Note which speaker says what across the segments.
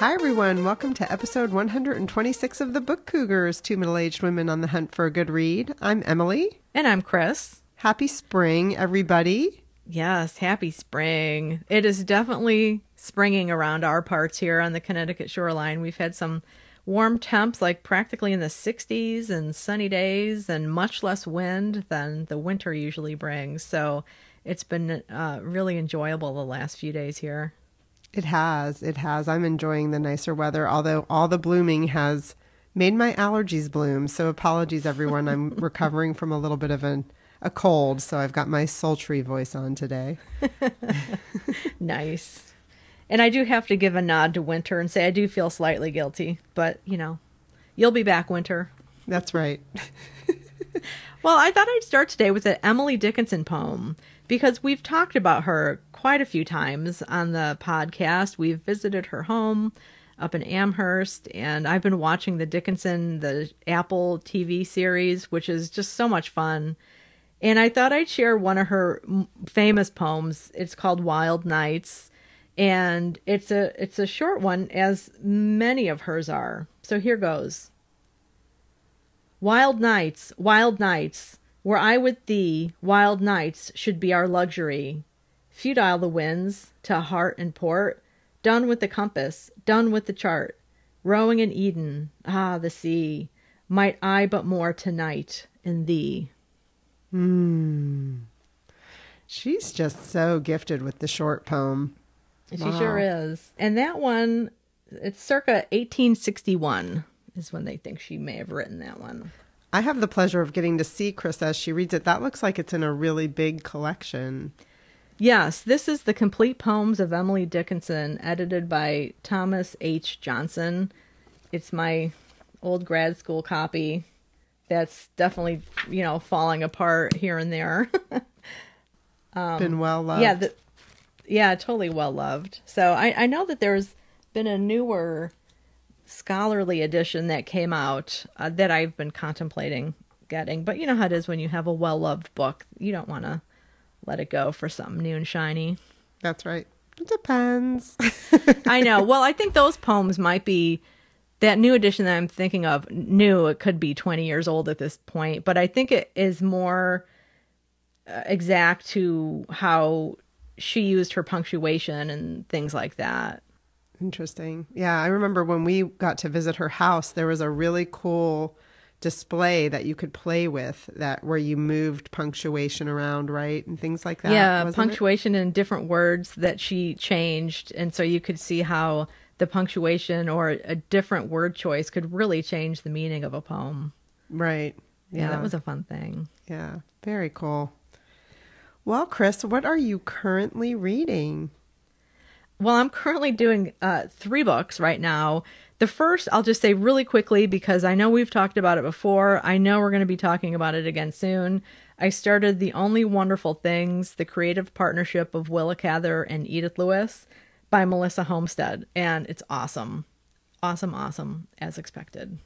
Speaker 1: Hi, everyone. Welcome to episode 126 of the Book Cougars, two middle aged women on the hunt for a good read. I'm Emily.
Speaker 2: And I'm Chris.
Speaker 1: Happy spring, everybody.
Speaker 2: Yes, happy spring. It is definitely springing around our parts here on the Connecticut shoreline. We've had some warm temps, like practically in the 60s, and sunny days, and much less wind than the winter usually brings. So it's been uh, really enjoyable the last few days here.
Speaker 1: It has. It has. I'm enjoying the nicer weather, although all the blooming has made my allergies bloom. So apologies, everyone. I'm recovering from a little bit of an, a cold, so I've got my sultry voice on today.
Speaker 2: nice. And I do have to give a nod to winter and say I do feel slightly guilty, but you know, you'll be back, winter.
Speaker 1: That's right.
Speaker 2: well, I thought I'd start today with an Emily Dickinson poem because we've talked about her quite a few times on the podcast. We've visited her home up in Amherst, and I've been watching the Dickinson, the Apple TV series, which is just so much fun. And I thought I'd share one of her famous poems. It's called Wild Nights, and it's a it's a short one, as many of hers are. So here goes. Wild nights, wild nights, were I with thee, wild nights should be our luxury. Futile the winds, to heart and port, done with the compass, done with the chart. Rowing in Eden, ah, the sea, might I but more tonight in thee.
Speaker 1: Hmm. She's just so gifted with the short poem.
Speaker 2: She wow. sure is. And that one, it's circa 1861 is when they think she may have written that one.
Speaker 1: I have the pleasure of getting to see Chris as she reads it. That looks like it's in a really big collection.
Speaker 2: Yes, this is the complete poems of Emily Dickinson, edited by Thomas H. Johnson. It's my old grad school copy. That's definitely, you know, falling apart here and there.
Speaker 1: um, been well loved.
Speaker 2: Yeah, the, yeah, totally well loved. So I, I know that there's been a newer scholarly edition that came out uh, that I've been contemplating getting. But you know how it is when you have a well loved book, you don't want to let it go for something new and shiny.
Speaker 1: That's right. It depends.
Speaker 2: I know. Well, I think those poems might be that new edition that I'm thinking of. New, it could be 20 years old at this point, but I think it is more uh, exact to how she used her punctuation and things like that.
Speaker 1: Interesting. Yeah, I remember when we got to visit her house, there was a really cool display that you could play with that where you moved punctuation around, right? And things like that.
Speaker 2: Yeah, punctuation it? and different words that she changed and so you could see how the punctuation or a different word choice could really change the meaning of a poem.
Speaker 1: Right.
Speaker 2: Yeah, yeah that was a fun thing.
Speaker 1: Yeah, very cool. Well, Chris, what are you currently reading?
Speaker 2: Well, I'm currently doing uh, three books right now. The first, I'll just say really quickly because I know we've talked about it before. I know we're going to be talking about it again soon. I started The Only Wonderful Things, the creative partnership of Willa Cather and Edith Lewis by Melissa Homestead. And it's awesome. Awesome, awesome, as expected.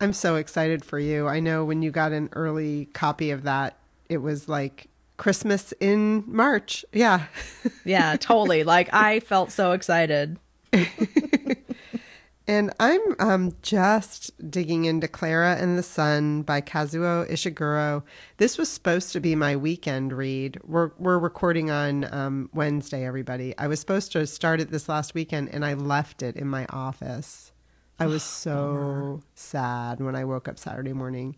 Speaker 1: I'm so excited for you. I know when you got an early copy of that, it was like Christmas in March. Yeah.
Speaker 2: yeah, totally. Like I felt so excited.
Speaker 1: and I'm um, just digging into Clara and the Sun by Kazuo Ishiguro. This was supposed to be my weekend read. We're we're recording on um, Wednesday, everybody. I was supposed to start it this last weekend, and I left it in my office. I was so sad when I woke up Saturday morning.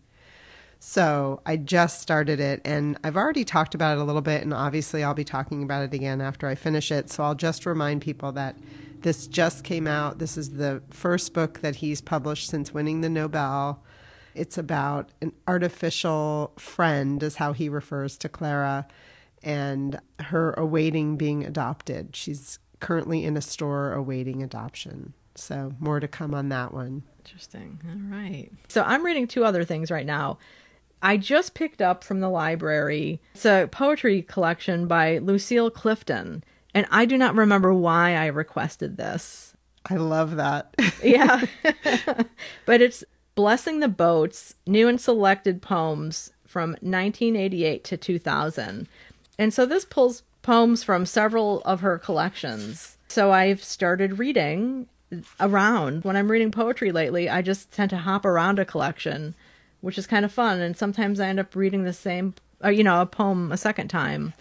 Speaker 1: So I just started it and I've already talked about it a little bit, and obviously I'll be talking about it again after I finish it. So I'll just remind people that this just came out. This is the first book that he's published since winning the Nobel. It's about an artificial friend, is how he refers to Clara, and her awaiting being adopted. She's currently in a store awaiting adoption. So more to come on that one.
Speaker 2: Interesting. All right. So I'm reading two other things right now. I just picked up from the library. It's a poetry collection by Lucille Clifton, and I do not remember why I requested this.
Speaker 1: I love that.
Speaker 2: yeah. but it's Blessing the Boats, new and selected poems from 1988 to 2000. And so this pulls poems from several of her collections. So I've started reading around. When I'm reading poetry lately, I just tend to hop around a collection, which is kind of fun. And sometimes I end up reading the same, uh, you know, a poem a second time.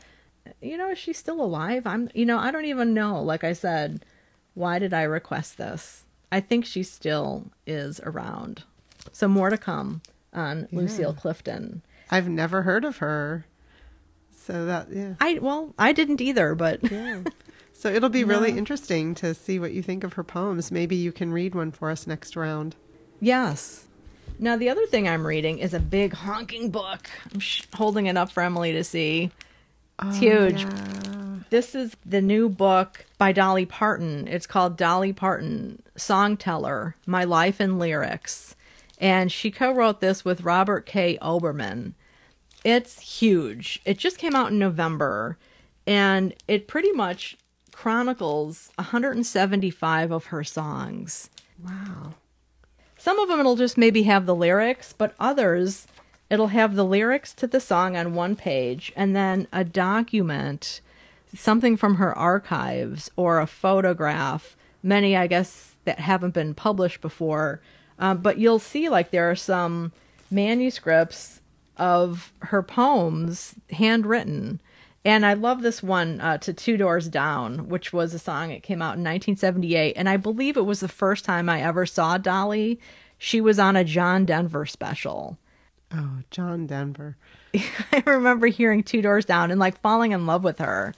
Speaker 2: You know, is she still alive? I'm, you know, I don't even know. Like I said, why did I request this? I think she still is around. So more to come on yeah. Lucille Clifton.
Speaker 1: I've never heard of her. So that yeah.
Speaker 2: I well, I didn't either, but
Speaker 1: yeah. So it'll be really interesting to see what you think of her poems. Maybe you can read one for us next round.
Speaker 2: Yes. Now the other thing I'm reading is a big honking book. I'm sh- holding it up for Emily to see. It's oh, huge. Yeah. This is the new book by Dolly Parton. It's called Dolly Parton Songteller: My Life in Lyrics. And she co-wrote this with Robert K. Oermann. It's huge. It just came out in November and it pretty much chronicles 175 of her songs.
Speaker 1: Wow.
Speaker 2: Some of them it'll just maybe have the lyrics, but others it'll have the lyrics to the song on one page and then a document, something from her archives or a photograph. Many, I guess, that haven't been published before. Um, but you'll see like there are some manuscripts of her poems handwritten and I love this one, uh, To Two Doors Down, which was a song that came out in 1978. And I believe it was the first time I ever saw Dolly. She was on a John Denver special.
Speaker 1: Oh, John Denver.
Speaker 2: I remember hearing Two Doors Down and like falling in love with her.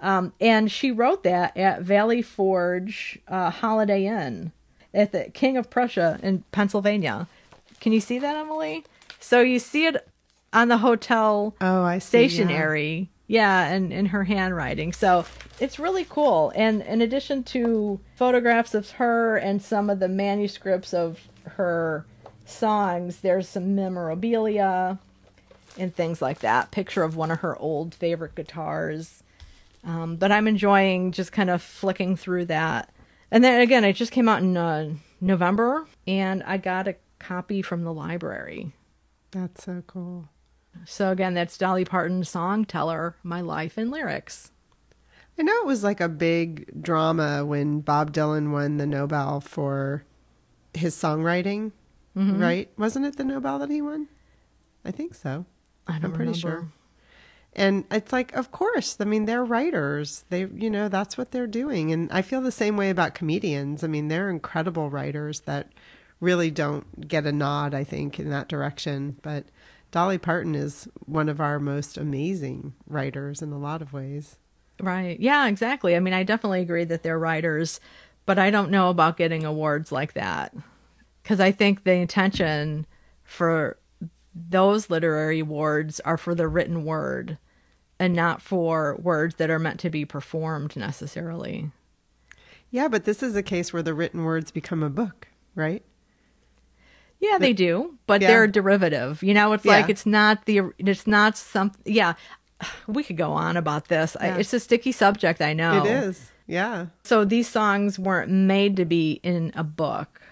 Speaker 2: Um, and she wrote that at Valley Forge uh, Holiday Inn at the King of Prussia in Pennsylvania. Can you see that, Emily? So you see it on the hotel
Speaker 1: oh, I see,
Speaker 2: stationery. Yeah, and in her handwriting. So it's really cool. And in addition to photographs of her and some of the manuscripts of her songs, there's some memorabilia and things like that. Picture of one of her old favorite guitars. Um, but I'm enjoying just kind of flicking through that. And then again, it just came out in uh, November, and I got a copy from the library.
Speaker 1: That's so cool.
Speaker 2: So again, that's Dolly Parton's Songteller: My Life in Lyrics.
Speaker 1: I know it was like a big drama when Bob Dylan won the Nobel for his songwriting, mm-hmm. right? Wasn't it the Nobel that he won? I think so.
Speaker 2: I am pretty sure.
Speaker 1: And it's like, of course, I mean, they're writers. They, you know, that's what they're doing. And I feel the same way about comedians. I mean, they're incredible writers that really don't get a nod, I think, in that direction. But Dolly Parton is one of our most amazing writers in a lot of ways.
Speaker 2: Right. Yeah, exactly. I mean, I definitely agree that they're writers, but I don't know about getting awards like that. Because I think the intention for those literary awards are for the written word and not for words that are meant to be performed necessarily.
Speaker 1: Yeah, but this is a case where the written words become a book, right?
Speaker 2: Yeah, they do, but yeah. they're derivative. You know, it's yeah. like it's not the it's not some yeah. We could go on about this. Yeah. It's a sticky subject, I know.
Speaker 1: It is. Yeah.
Speaker 2: So these songs weren't made to be in a book.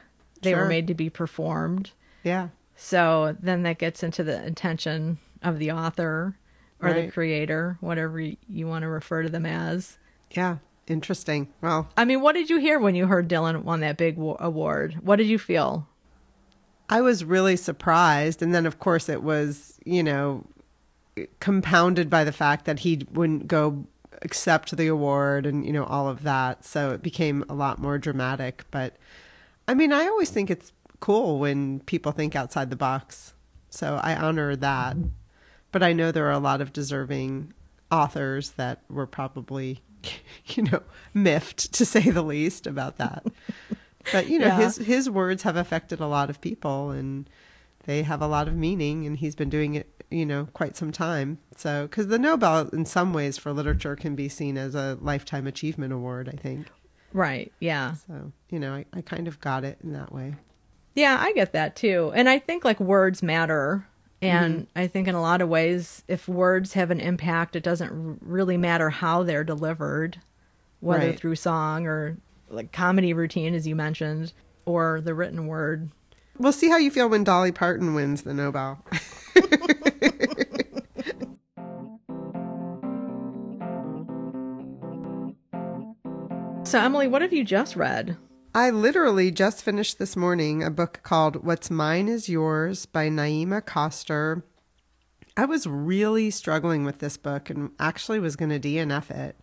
Speaker 2: They sure. were made to be performed.
Speaker 1: Yeah.
Speaker 2: So then that gets into the intention of the author or right. the creator, whatever you want to refer to them as.
Speaker 1: Yeah. Interesting. Well,
Speaker 2: I mean, what did you hear when you heard Dylan won that big award? What did you feel?
Speaker 1: I was really surprised. And then, of course, it was, you know, compounded by the fact that he wouldn't go accept the award and, you know, all of that. So it became a lot more dramatic. But I mean, I always think it's cool when people think outside the box. So I honor that. But I know there are a lot of deserving authors that were probably, you know, miffed to say the least about that. But you know, yeah. his his words have affected a lot of people, and they have a lot of meaning. And he's been doing it, you know, quite some time. So, because the Nobel, in some ways, for literature, can be seen as a lifetime achievement award. I think.
Speaker 2: Right. Yeah.
Speaker 1: So you know, I, I kind of got it in that way.
Speaker 2: Yeah, I get that too, and I think like words matter. And mm-hmm. I think in a lot of ways, if words have an impact, it doesn't really matter how they're delivered, whether right. through song or like comedy routine, as you mentioned, or the written word.
Speaker 1: We'll see how you feel when Dolly Parton wins the Nobel.
Speaker 2: so, Emily, what have you just read?
Speaker 1: I literally just finished this morning a book called What's Mine is Yours by Naima Coster. I was really struggling with this book and actually was going to DNF it.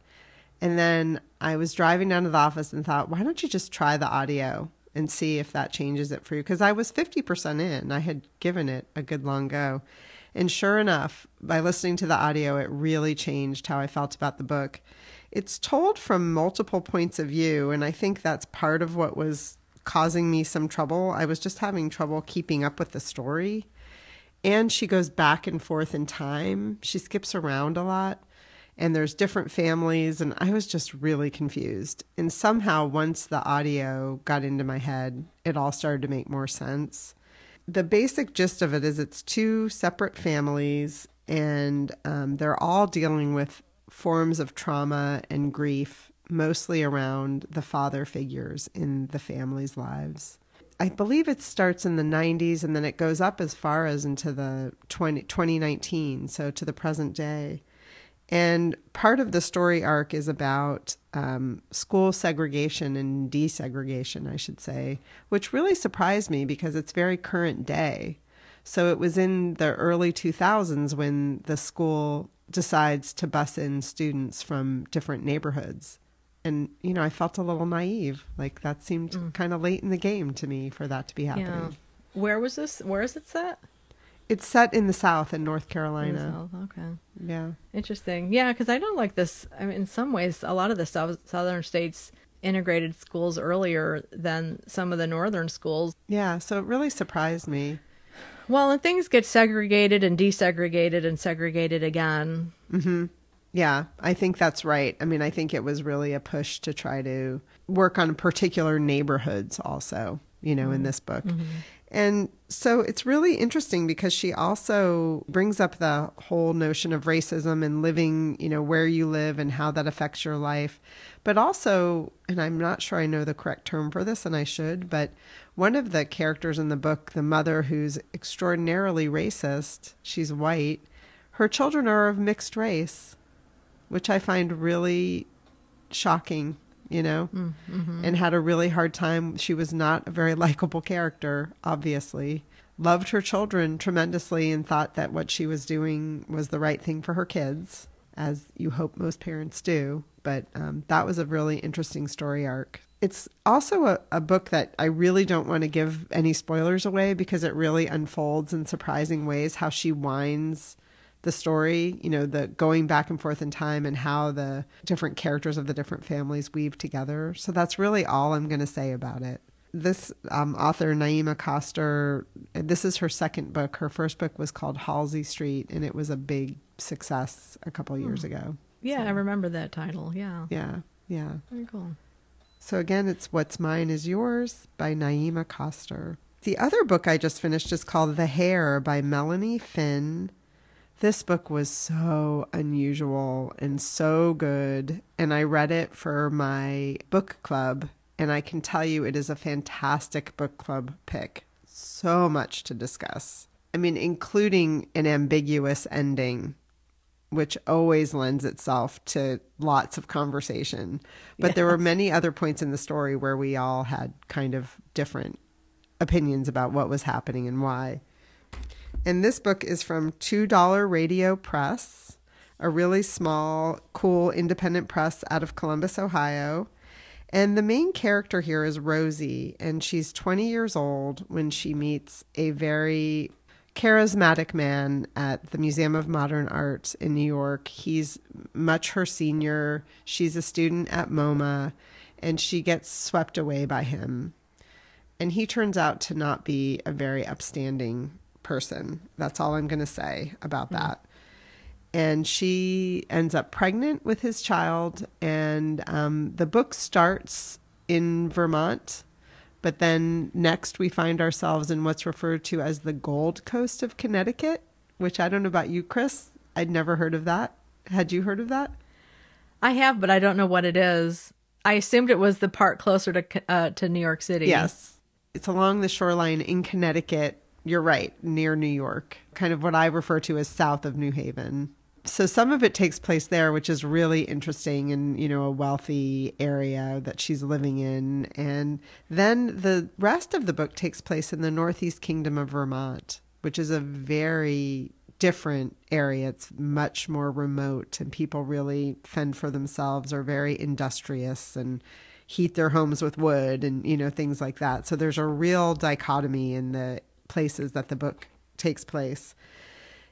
Speaker 1: And then I was driving down to the office and thought, why don't you just try the audio and see if that changes it for you? Because I was 50% in. I had given it a good long go. And sure enough, by listening to the audio, it really changed how I felt about the book. It's told from multiple points of view, and I think that's part of what was causing me some trouble. I was just having trouble keeping up with the story. And she goes back and forth in time. She skips around a lot and there's different families and I was just really confused. And somehow once the audio got into my head, it all started to make more sense. The basic gist of it is it's two separate families and um, they're all dealing with forms of trauma and grief, mostly around the father figures in the family's lives. I believe it starts in the 90s and then it goes up as far as into the 20, 2019, so to the present day. And part of the story arc is about um, school segregation and desegregation, I should say, which really surprised me because it's very current day. So it was in the early 2000s when the school decides to bus in students from different neighborhoods. And, you know, I felt a little naive. Like that seemed mm. kind of late in the game to me for that to be happening. Yeah.
Speaker 2: Where was this? Where is it set?
Speaker 1: It's set in the South in North Carolina. In
Speaker 2: South, okay.
Speaker 1: Yeah.
Speaker 2: Interesting. Yeah, because I don't like this. I mean, in some ways, a lot of the south, southern states integrated schools earlier than some of the northern schools.
Speaker 1: Yeah, so it really surprised me.
Speaker 2: Well, and things get segregated and desegregated and segregated again.
Speaker 1: Mm-hmm. Yeah, I think that's right. I mean, I think it was really a push to try to work on particular neighborhoods also, you know, mm-hmm. in this book. Mm-hmm. And so it's really interesting because she also brings up the whole notion of racism and living, you know, where you live and how that affects your life. But also, and I'm not sure I know the correct term for this and I should, but one of the characters in the book, the mother who's extraordinarily racist, she's white, her children are of mixed race, which I find really shocking you know, mm, mm-hmm. and had a really hard time. She was not a very likable character, obviously. Loved her children tremendously and thought that what she was doing was the right thing for her kids, as you hope most parents do. But um, that was a really interesting story arc. It's also a, a book that I really don't want to give any spoilers away because it really unfolds in surprising ways how she winds the story, you know, the going back and forth in time and how the different characters of the different families weave together. So that's really all I'm going to say about it. This um, author, Naima Coster, this is her second book. Her first book was called Halsey Street, and it was a big success a couple hmm. years ago.
Speaker 2: Yeah, so. I remember that title. Yeah.
Speaker 1: Yeah. Yeah.
Speaker 2: Very cool.
Speaker 1: So again, it's What's Mine is Yours by Naima Coster. The other book I just finished is called The Hare by Melanie Finn this book was so unusual and so good. And I read it for my book club. And I can tell you it is a fantastic book club pick. So much to discuss. I mean, including an ambiguous ending, which always lends itself to lots of conversation. But yes. there were many other points in the story where we all had kind of different opinions about what was happening and why. And this book is from $2 Radio Press, a really small, cool independent press out of Columbus, Ohio. And the main character here is Rosie, and she's 20 years old when she meets a very charismatic man at the Museum of Modern Art in New York. He's much her senior. She's a student at MoMA, and she gets swept away by him. And he turns out to not be a very upstanding person. That's all I'm going to say about mm-hmm. that. And she ends up pregnant with his child. And um, the book starts in Vermont. But then next, we find ourselves in what's referred to as the Gold Coast of Connecticut, which I don't know about you, Chris. I'd never heard of that. Had you heard of that?
Speaker 2: I have, but I don't know what it is. I assumed it was the part closer to uh, to New York City.
Speaker 1: Yes, it's along the shoreline in Connecticut, you're right, near New York, kind of what I refer to as south of New Haven. so some of it takes place there, which is really interesting in, you know, a wealthy area that she's living in. And then the rest of the book takes place in the Northeast Kingdom of Vermont, which is a very different area. It's much more remote and people really fend for themselves, are very industrious and heat their homes with wood and, you know, things like that. So there's a real dichotomy in the places that the book takes place.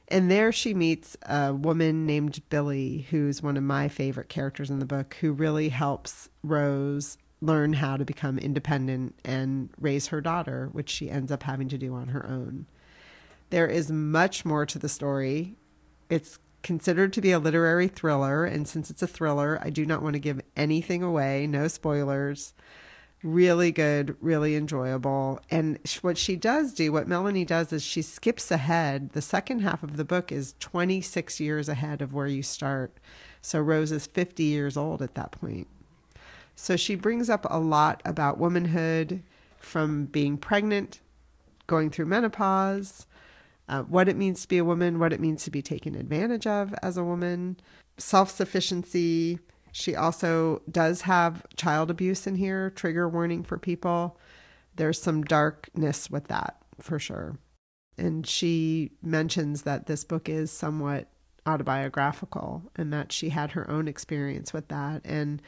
Speaker 1: And there she meets a woman named Billy, who's one of my favorite characters in the book, who really helps Rose learn how to become independent and raise her daughter, which she ends up having to do on her own. There is much more to the story. It's considered to be a literary thriller, and since it's a thriller, I do not want to give anything away, no spoilers really good, really enjoyable. And what she does do, what Melanie does, is she skips ahead. The second half of the book is 26 years ahead of where you start. So Rose is 50 years old at that point. So she brings up a lot about womanhood from being pregnant, going through menopause, uh, what it means to be a woman, what it means to be taken advantage of as a woman, self sufficiency, she also does have child abuse in here, trigger warning for people. There's some darkness with that for sure. And she mentions that this book is somewhat autobiographical and that she had her own experience with that. And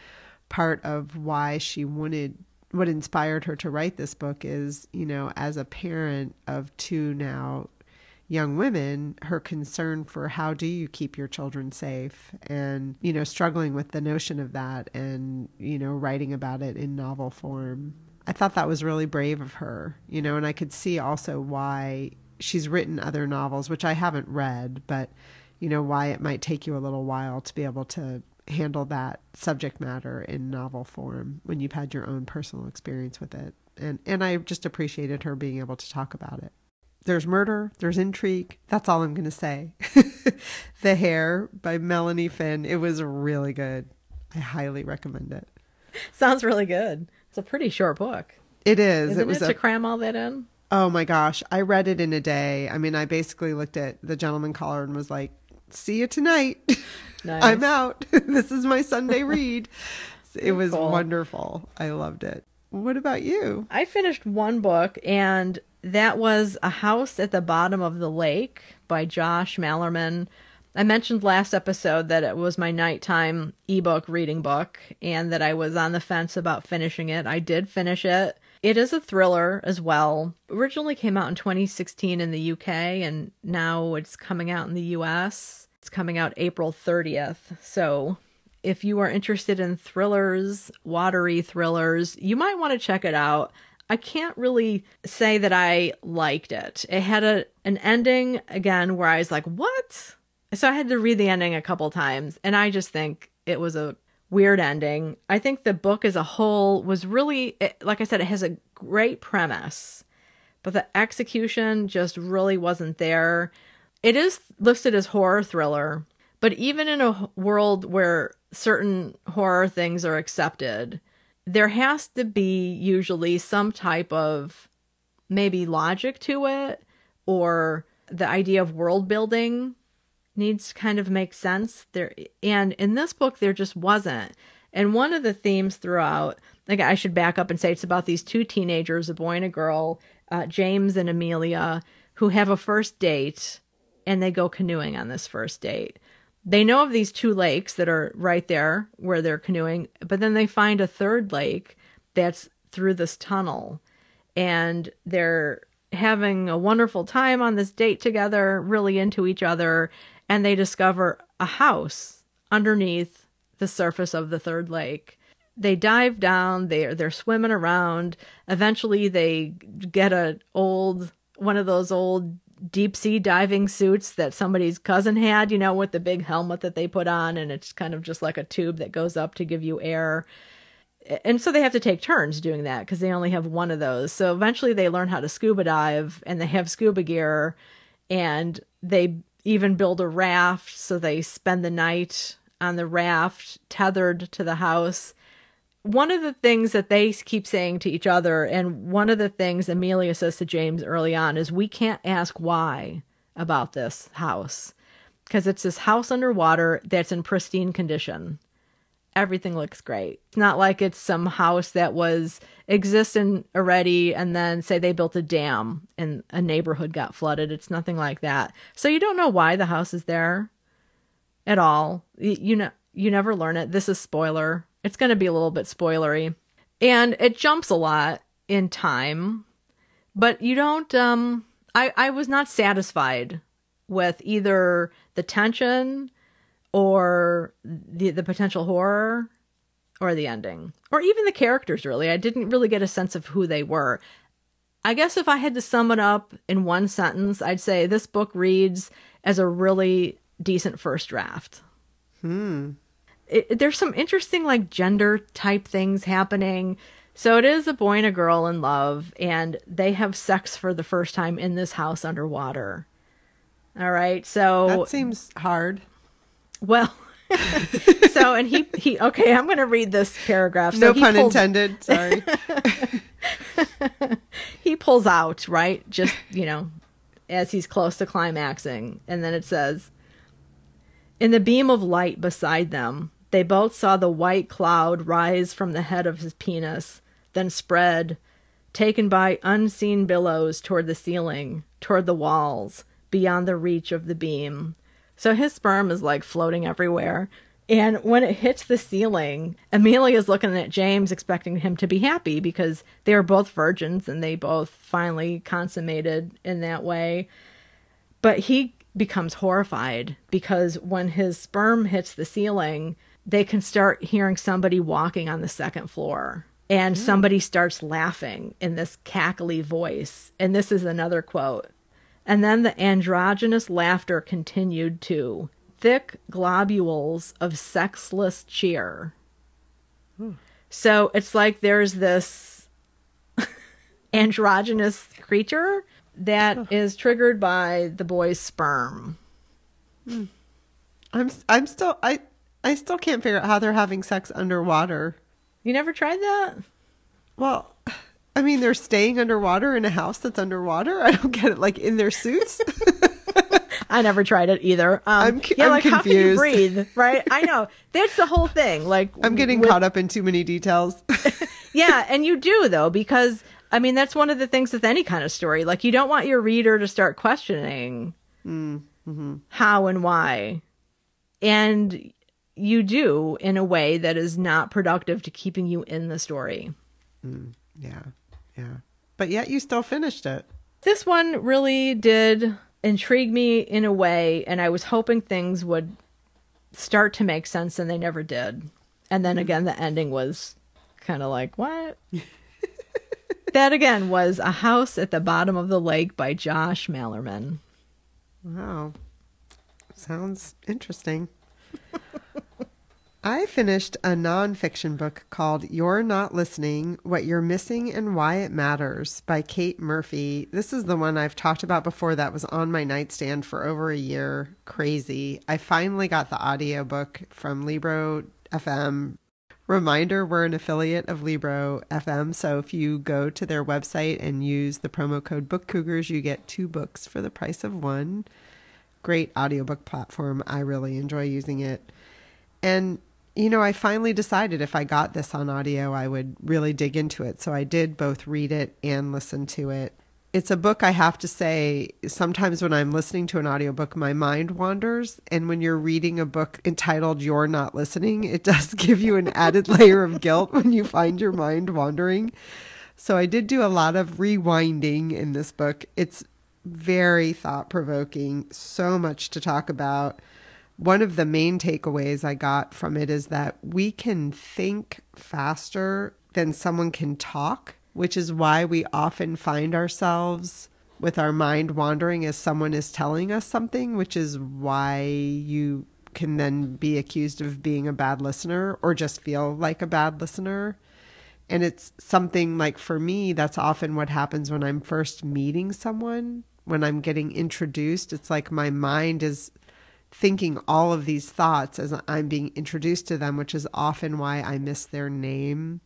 Speaker 1: part of why she wanted, what inspired her to write this book is, you know, as a parent of two now young women her concern for how do you keep your children safe and you know struggling with the notion of that and you know writing about it in novel form. I thought that was really brave of her you know and i could see also why she's written other novels which i haven't read but you know why it might take you a little while to be able to handle that subject matter in novel form when you've had your own personal experience with it. And and I just appreciated her being able to talk about it there's murder, there's intrigue. That's all I'm going to say. the Hare by Melanie Finn. It was really good. I highly recommend it.
Speaker 2: Sounds really good. It's a pretty short book.
Speaker 1: It is.
Speaker 2: Isn't
Speaker 1: it was
Speaker 2: it
Speaker 1: a,
Speaker 2: to cram all that in?
Speaker 1: Oh my gosh, I read it in a day. I mean, I basically looked at the gentleman caller and was like, "See you tonight.
Speaker 2: Nice.
Speaker 1: I'm out. this is my Sunday read." It was
Speaker 2: Cool.
Speaker 1: wonderful. I loved it. What about you?
Speaker 2: I finished one book, and that was A House at the Bottom of the Lake by Josh Malerman. I mentioned last episode that it was my nighttime ebook reading book and that I was on the fence about finishing it. I did finish it. It is a thriller as well. Originally came out in 2016 in the UK and now it's coming out in the US. It's coming out April 30th. So if you are interested in thrillers, watery thrillers, you might want to check it out. I can't really say that I liked it. It had a an ending again where I was like, "What?" So I had to read the ending a couple times, and I just think it was a weird ending. I think the book as a whole was really it, like I said it has a great premise, but the execution just really wasn't there. It is listed as horror thriller, but even in a world where certain horror things are accepted, there has to be usually some type of maybe logic to it or the idea of world building needs to kind of make sense. There and in this book there just wasn't. And one of the themes throughout like i should back up and say it's about these two teenagers a boy and a girl uh, james and amelia who have a first date and they go canoeing on this first date they know of these two lakes that are right there where they're canoeing, but then they find a third lake that's through this tunnel. And they're having a wonderful time on this date together, really into each other, and they discover a house underneath the surface of the third lake. They dive down, they're they're swimming around. Eventually they get a old one of those old deep sea diving suits that somebody's cousin had, you know, with the big helmet that they put on, and it's kind of just like a tube that goes up to give you air. And so they have to take turns doing that because they only have one of those. So eventually they learn how to scuba dive and they have scuba gear and they even build a raft. So they spend the night on the raft tethered to the house one of the things that they keep saying to each other, and one of the things Amelia says to James early on, is we can't ask why about this house. because it's this house underwater that's in pristine condition. Everything looks great. It's not like it's some house that was existing already and then say they built a dam and a neighborhood got flooded. It's nothing like that. So you don't know why the house is there at all. You, know you never learn it. This is spoiler. It's going to be a little bit spoilery. And it jumps a lot in time, but you don't um I I was not satisfied with either the tension or the the potential horror or the ending or even the characters really i didn't really get a sense of who they were i guess if i had to sum it up in one sentence i'd say this book reads as a really decent first draft
Speaker 1: Hmm.
Speaker 2: It, there's some interesting like gender type things happening so it is a boy and a girl in love and they have sex for the first time in this house underwater all right so
Speaker 1: That seems hard.
Speaker 2: well, so and he he okay, I'm going to read this paragraph. So
Speaker 1: no pun
Speaker 2: pulls,
Speaker 1: intended. Sorry.
Speaker 2: He pulls out right, just you know, as he's close to climaxing, and then it says, "In the beam of light beside them, they both saw the white cloud rise from the head of his penis, then spread, taken by unseen billows toward the ceiling, toward the walls, beyond the reach of the beam." So his sperm is like floating everywhere. And when it hits the ceiling, Amelia's looking at James, expecting him to be happy because they are both virgins and they both finally consummated in that way. But he becomes horrified because when his sperm hits the ceiling, they can start hearing somebody walking on the second floor. And hmm. somebody starts laughing in this cackly voice. And this is another quote. And then the androgynous laughter continued to thick globules of sexless cheer. Hmm. So it's like there's this androgynous creature that is triggered by the boy's sperm. Hmm.
Speaker 1: I'm I'm still I I still can't figure out how they're having sex underwater.
Speaker 2: You never tried that?
Speaker 1: Well, I mean, they're staying underwater in a house that's underwater. I don't get it. Like in their suits.
Speaker 2: I never tried it either. Um,
Speaker 1: I'm
Speaker 2: yeah,
Speaker 1: I'm
Speaker 2: like how can you breathe? Right? I know that's the whole thing. Like
Speaker 1: I'm getting
Speaker 2: with-
Speaker 1: caught up in too many details.
Speaker 2: yeah, and you do though because I mean that's one of the things with any kind of story. Like you don't want your reader to start questioning how and why, and you do in a way that is not productive to keeping you in the story.
Speaker 1: Mm, yeah, yeah. But yet you still finished it.
Speaker 2: This one really did intrigue me in a way, and I was hoping things would start to make sense, and they never did. And then mm. again, the ending was kind of like, what? that again was A House at the Bottom of the Lake by Josh Malerman.
Speaker 1: Wow. Sounds interesting. I finished a nonfiction book called You're Not Listening What You're Missing and Why It Matters by Kate Murphy. This is the one I've talked about before that was on my nightstand for over a year. Crazy. I finally got the audiobook from Libro FM. Reminder we're an affiliate of Libro FM, so if you go to their website and use the promo code Book Cougars, you get two books for the price of one great audiobook platform. I really enjoy using it. And, you know, I finally decided if I got this on audio, I would really dig into it. So I did both read it and listen to it. It's a book I have to say, sometimes when I'm listening to an audiobook, my mind wanders. And when you're reading a book entitled You're Not Listening, it does give you an added layer of guilt when you find your mind wandering. So I did do a lot of rewinding in this book. It's very thought provoking, so much to talk about. One of the main takeaways I got from it is that we can think faster than someone can talk, which is why we often find ourselves with our mind wandering as someone is telling us something, which is why you can then be accused of being a bad listener or just feel like a bad listener. And it's something like for me, that's often what happens when I'm first meeting someone, when I'm getting introduced. It's like my mind is thinking all of these thoughts as I'm being introduced to them, which is often why I miss their name.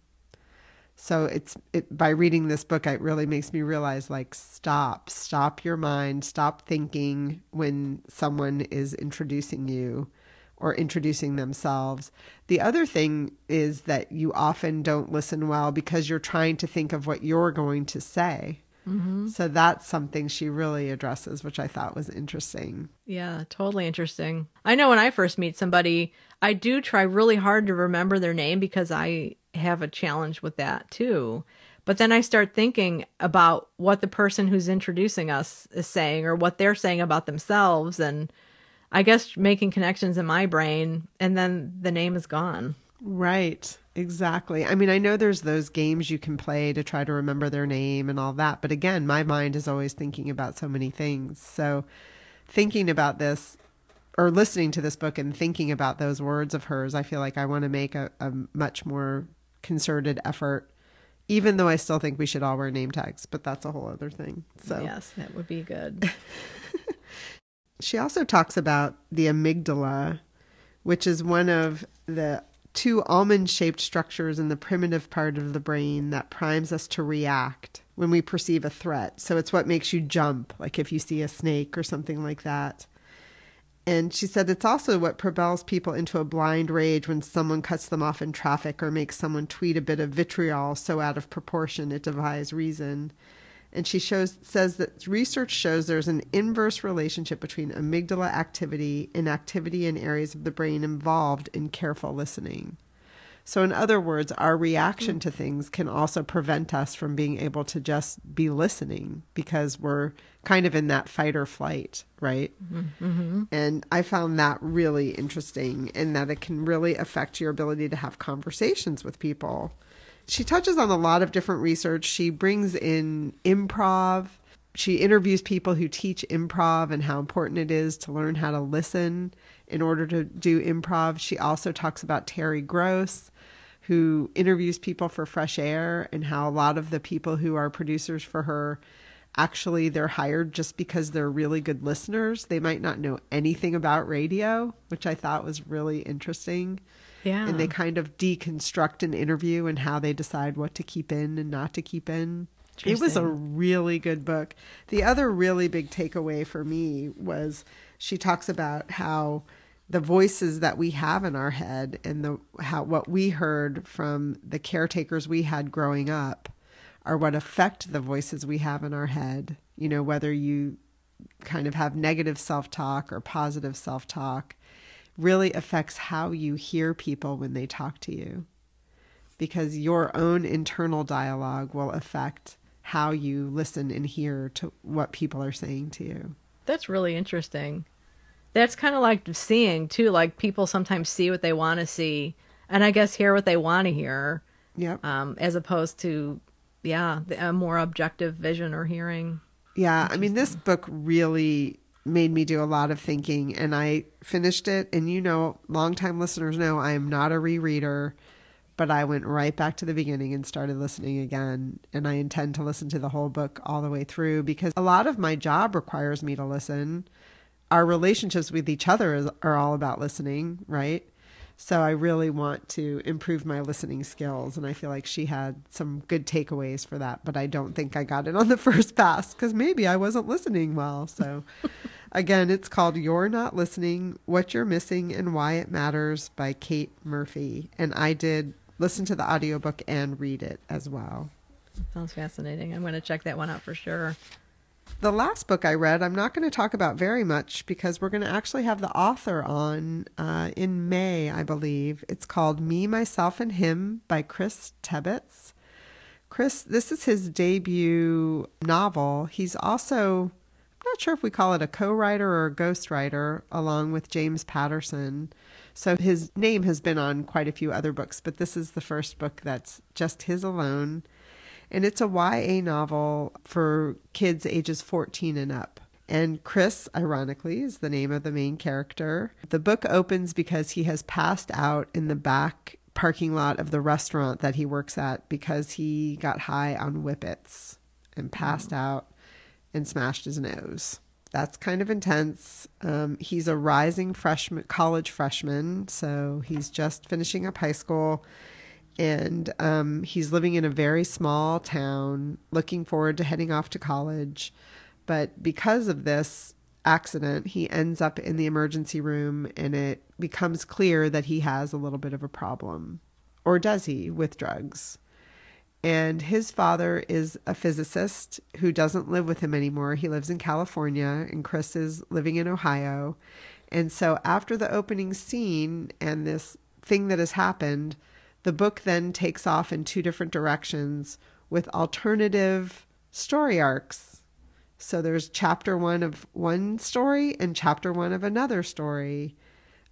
Speaker 1: So it's it, by reading this book, it really makes me realize like stop, stop your mind, stop thinking when someone is introducing you or introducing themselves. The other thing is that you often don't listen well because you're trying to think of what you're going to say. Mm-hmm. So that's something she really addresses, which I thought was interesting.
Speaker 2: Yeah, totally interesting. I know when I first meet somebody, I do try really hard to remember their name because I have a challenge with that too. But then I start thinking about what the person who's introducing us is saying or what they're saying about themselves and I guess making connections in my brain and then the name is gone.
Speaker 1: Right. Exactly. I mean, I know there's those games you can play to try to remember their name and all that, but again, my mind is always thinking about so many things. So thinking about this or listening to this book and thinking about those words of hers, I feel like I want to make a, a much more concerted effort even though I still think we should all wear name tags, but that's a whole other thing. So
Speaker 2: Yes, that would be good.
Speaker 1: she also talks about the amygdala, which is one of the two almond-shaped structures in the primitive part of the brain that primes us to react when we perceive a threat. So it's what makes you jump, like if you see a snake or something like that. And she said it's also what propels people into a blind rage when someone cuts them off in traffic or makes someone tweet a bit of vitriol so out of proportion it defies reason. And she shows says that research shows there's an inverse relationship between amygdala activity and activity in areas of the brain involved in careful listening. So, in other words, our reaction to things can also prevent us from being able to just be listening because we're kind of in that fight or flight, right? Mm-hmm. And I found that really interesting and that it can really affect your ability to have conversations with people. She touches on a lot of different research. She brings in improv. She interviews people who teach improv and how important it is to learn how to listen in order to do improv. She also talks about Terry Gross who interviews people for fresh air and how a lot of the people who are producers for her actually they're hired just because they're really good listeners. They might not know anything about radio, which I thought was really interesting.
Speaker 2: Yeah.
Speaker 1: And they kind of deconstruct an interview and how they decide what to keep in and not to keep in. It was a really good book. The other really big takeaway for me was she talks about how the voices that we have in our head and the how what we heard from the caretakers we had growing up are what affect the voices we have in our head you know whether you kind of have negative self-talk or positive self-talk really affects how you hear people when they talk to you because your own internal dialogue will affect how you listen and hear to what people are saying to you
Speaker 2: that's really interesting that's kind of like seeing too. Like people sometimes see what they want to see, and I guess hear what they want to hear.
Speaker 1: Yeah.
Speaker 2: Um, as opposed to, yeah, a more objective vision or hearing.
Speaker 1: Yeah, I mean, this book really made me do a lot of thinking, and I finished it. And you know, longtime listeners know I am not a rereader, but I went right back to the beginning and started listening again. And I intend to listen to the whole book all the way through because a lot of my job requires me to listen our relationships with each other is, are all about listening, right? So I really want to improve my listening skills. And I feel like she had some good takeaways for that, but I don't think I got it on the first pass because maybe I wasn't listening well. So again, it's called You're Not Listening What You're Missing and Why It Matters by Kate Murphy. And I did listen to the audiobook and read it as well.
Speaker 2: Sounds fascinating. I'm going to check that one out for sure
Speaker 1: the last book I read, I'm not going to talk about very much because we're going to actually have the author on uh, in May, I believe. It's called Me, Myself, and Him by Chris Tebbetts. Chris, this is his debut novel. He's also, I'm not sure if we call it a co writer or a ghostwriter, along with James Patterson. So his name has been on quite a few other books, but this is the first book that's just his alone and it's a YA novel for kids ages 14 and up. And Chris, ironically, is the name of the main character. The book opens because he has passed out in the back parking lot of the restaurant that he works at because he got high on whippets and passed mm. out and smashed his nose. That's kind of intense. Um, he's a rising freshman, college freshman, so he's just finishing up high school and um, he's living in a very small town, looking forward to heading off to college. But because of this accident, he ends up in the emergency room, and it becomes clear that he has a little bit of a problem. Or does he with drugs? And his father is a physicist who doesn't live with him anymore. He lives in California, and Chris is living in Ohio. And so, after the opening scene and this thing that has happened, the book then takes off in two different directions with alternative story arcs. So there's chapter one of one story and chapter one of another story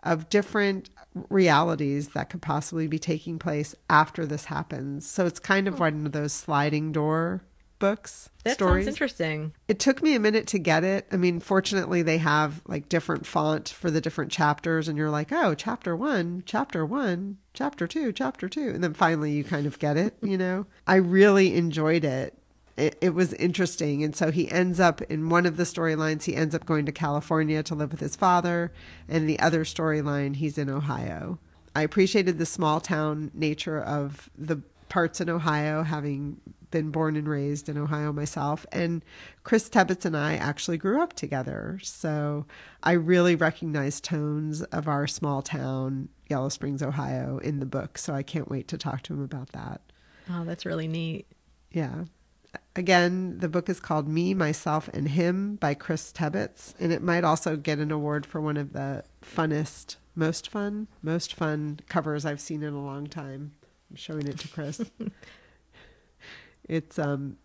Speaker 1: of different realities that could possibly be taking place after this happens. So it's kind of one of those sliding door books.
Speaker 2: That
Speaker 1: stories.
Speaker 2: sounds interesting.
Speaker 1: It took me a minute to get it. I mean, fortunately, they have like different font for the different chapters, and you're like, oh, chapter one, chapter one, chapter two, chapter two. And then finally, you kind of get it, you know? I really enjoyed it. It, it was interesting. And so he ends up in one of the storylines, he ends up going to California to live with his father. And the other storyline, he's in Ohio. I appreciated the small town nature of the parts in Ohio, having been born and raised in Ohio myself. And Chris Tebbetts and I actually grew up together. So I really recognize tones of our small town, Yellow Springs, Ohio, in the book. So I can't wait to talk to him about that.
Speaker 2: Oh, that's really neat.
Speaker 1: Yeah. Again, the book is called Me, Myself, and Him by Chris Tebbetts. And it might also get an award for one of the funnest, most fun, most fun covers I've seen in a long time. I'm showing it to Chris. It's um,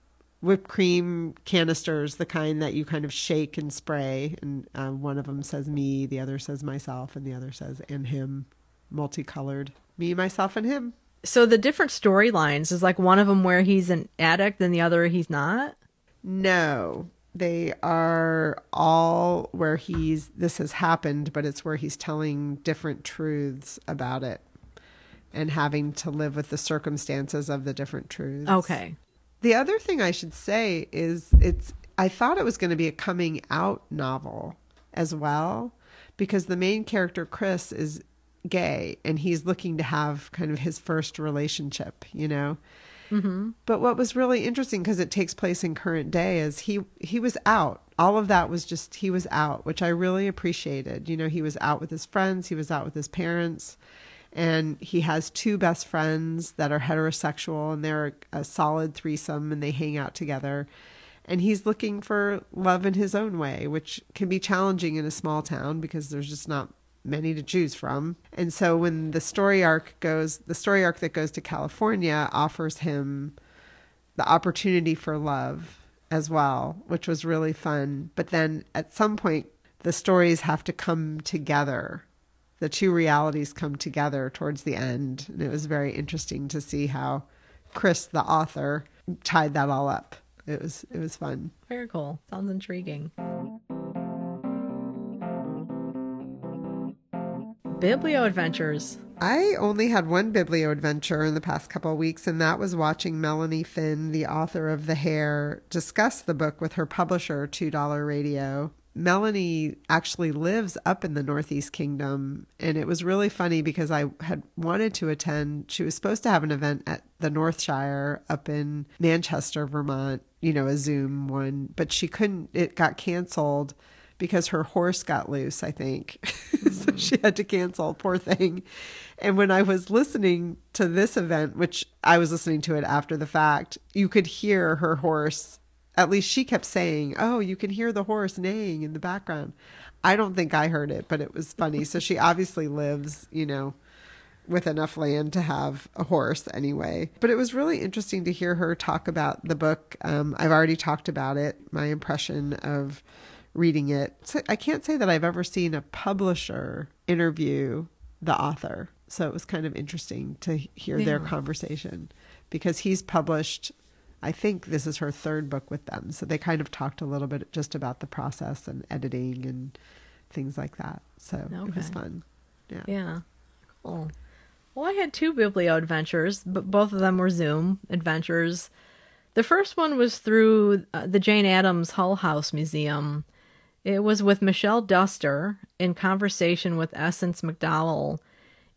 Speaker 1: whipped cream canisters, the kind that you kind of shake and spray. And uh, one of them says me, the other says myself, and the other says and him, multicolored. Me, myself, and him.
Speaker 2: So the different storylines is like one of them where he's an addict and the other he's not?
Speaker 1: No, they are all where he's, this has happened, but it's where he's telling different truths about it and having to live with the circumstances of the different truths.
Speaker 2: Okay.
Speaker 1: The other thing I should say is it's I thought it was going to be a coming out novel as well because the main character Chris is gay and he's looking to have kind of his first relationship, you know.
Speaker 2: Mm-hmm.
Speaker 1: But what was really interesting because it takes place in current day is he he was out. All of that was just he was out, which I really appreciated. You know, he was out with his friends, he was out with his parents and he has two best friends that are heterosexual and they're a solid threesome and they hang out together. And he's looking for love in his own way which can be challenging in a small town because there's just not many to choose from. And so when the story arc goes the story arc that goes to california offers him the opportunity for love as well which was really fun. But then at some point the stories have to come together the two realities come together towards the end. And it was very interesting to see how Chris, the author, tied that all up. It was it was fun.
Speaker 2: Very cool. Sounds intriguing. Biblio Adventures.
Speaker 1: I only had one biblio adventure in the past couple of weeks, and that was watching Melanie Finn, the author of The Hare, discuss the book with her publisher, Two Dollar Radio. Melanie actually lives up in the Northeast Kingdom. And it was really funny because I had wanted to attend, she was supposed to have an event at the Northshire up in Manchester, Vermont, you know, a Zoom one, but she couldn't, it got canceled because her horse got loose, I think. so she had to cancel, poor thing. And when I was listening to this event, which I was listening to it after the fact, you could hear her horse at least she kept saying, "Oh, you can hear the horse neighing in the background." I don't think I heard it, but it was funny. so she obviously lives, you know, with enough land to have a horse anyway. But it was really interesting to hear her talk about the book. Um, I've already talked about it, my impression of reading it. So I can't say that I've ever seen a publisher interview the author. So it was kind of interesting to hear yeah. their conversation because he's published I think this is her third book with them. So they kind of talked a little bit just about the process and editing and things like that. So okay. it was fun. Yeah.
Speaker 2: Yeah. Cool. Well, I had two Biblio adventures, but both of them were Zoom adventures. The first one was through uh, the Jane Addams Hull House Museum. It was with Michelle Duster in conversation with Essence McDowell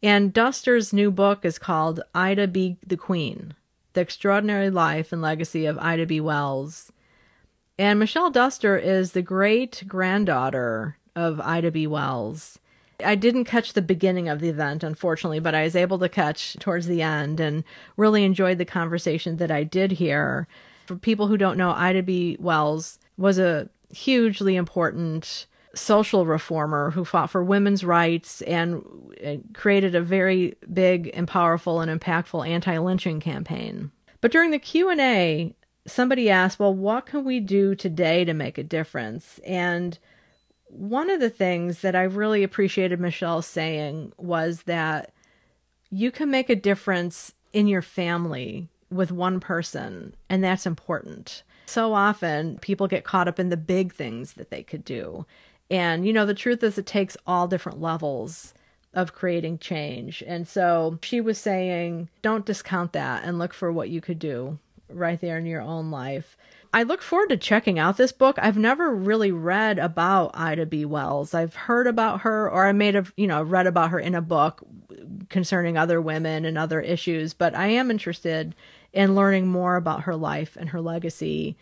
Speaker 2: And Duster's new book is called Ida B. the Queen The Extraordinary Life and Legacy of Ida B. Wells. And Michelle Duster is the great granddaughter of Ida B. Wells. I didn't catch the beginning of the event, unfortunately, but I was able to catch towards the end and really enjoyed the conversation that I did hear. For people who don't know, Ida B. Wells was a hugely important social reformer who fought for women's rights and created a very big and powerful and impactful anti-lynching campaign. But during the Q&A, somebody asked, "Well, what can we do today to make a difference?" And one of the things that I really appreciated Michelle saying was that you can make a difference in your family with one person, and that's important. So often people get caught up in the big things that they could do. And, you know, the truth is, it takes all different levels of creating change. And so she was saying, don't discount that and look for what you could do right there in your own life. I look forward to checking out this book. I've never really read about Ida B. Wells. I've heard about her, or I may have, you know, read about her in a book concerning other women and other issues, but I am interested in learning more about her life and her legacy.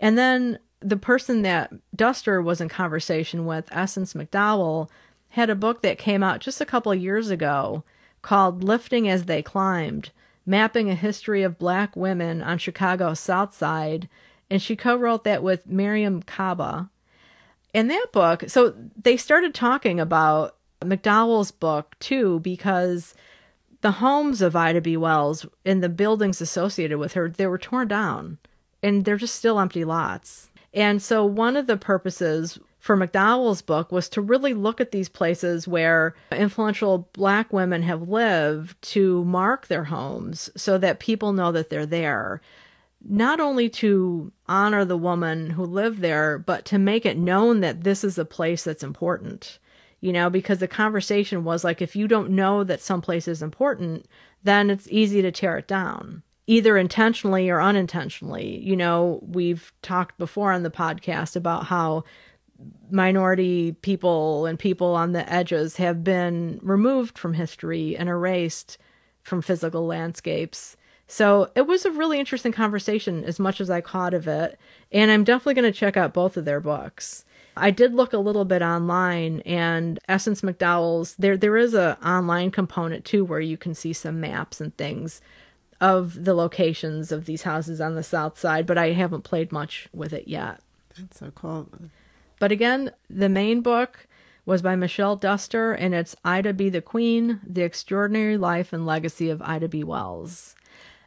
Speaker 2: And then the person that Duster was in conversation with, Essence McDowell, had a book that came out just a couple of years ago called Lifting as They Climbed, mapping a history of black women on Chicago's South Side. And she co wrote that with Mariame Kaba. In that book, so they started talking about McDowell's book too, because the homes of Ida B. Wells and the buildings associated with her, they were torn down and they're just still empty lots. And so one of the purposes for McDowell's book was to really look at these places where influential black women have lived to mark their homes so that people know that they're there. Not only to honor the woman who lived there, but to make it known that this is a place that's important. You know, because the conversation was like, if you don't know that some place is important, then it's easy to tear it down either intentionally or unintentionally. You know, we've talked before on the podcast about how minority people and people on the edges have been removed from history and erased from physical landscapes. So it was a really interesting conversation as much as I caught of it. And I'm definitely going to check out both of their books. I did look a little bit online and Essence McDowell's there there is a online component too where you can see some maps and things of the locations of these houses on the south side, but I haven't played much with it yet.
Speaker 1: That's so cool.
Speaker 2: But again, the main book was by Michelle Duster, and it's Ida B. the Queen The Extraordinary Life and Legacy of Ida B. Wells.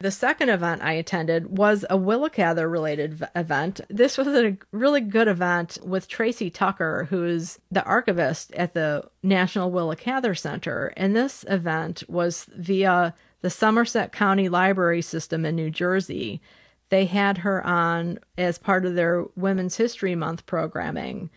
Speaker 2: The second event I attended was a Willa Cather related v- event. This was a really good event with Tracy Tucker, who's the archivist at the National Willa Cather Center. And this event was via the Somerset County Library System in New Jersey. They had her on as part of their Women's History Month programming.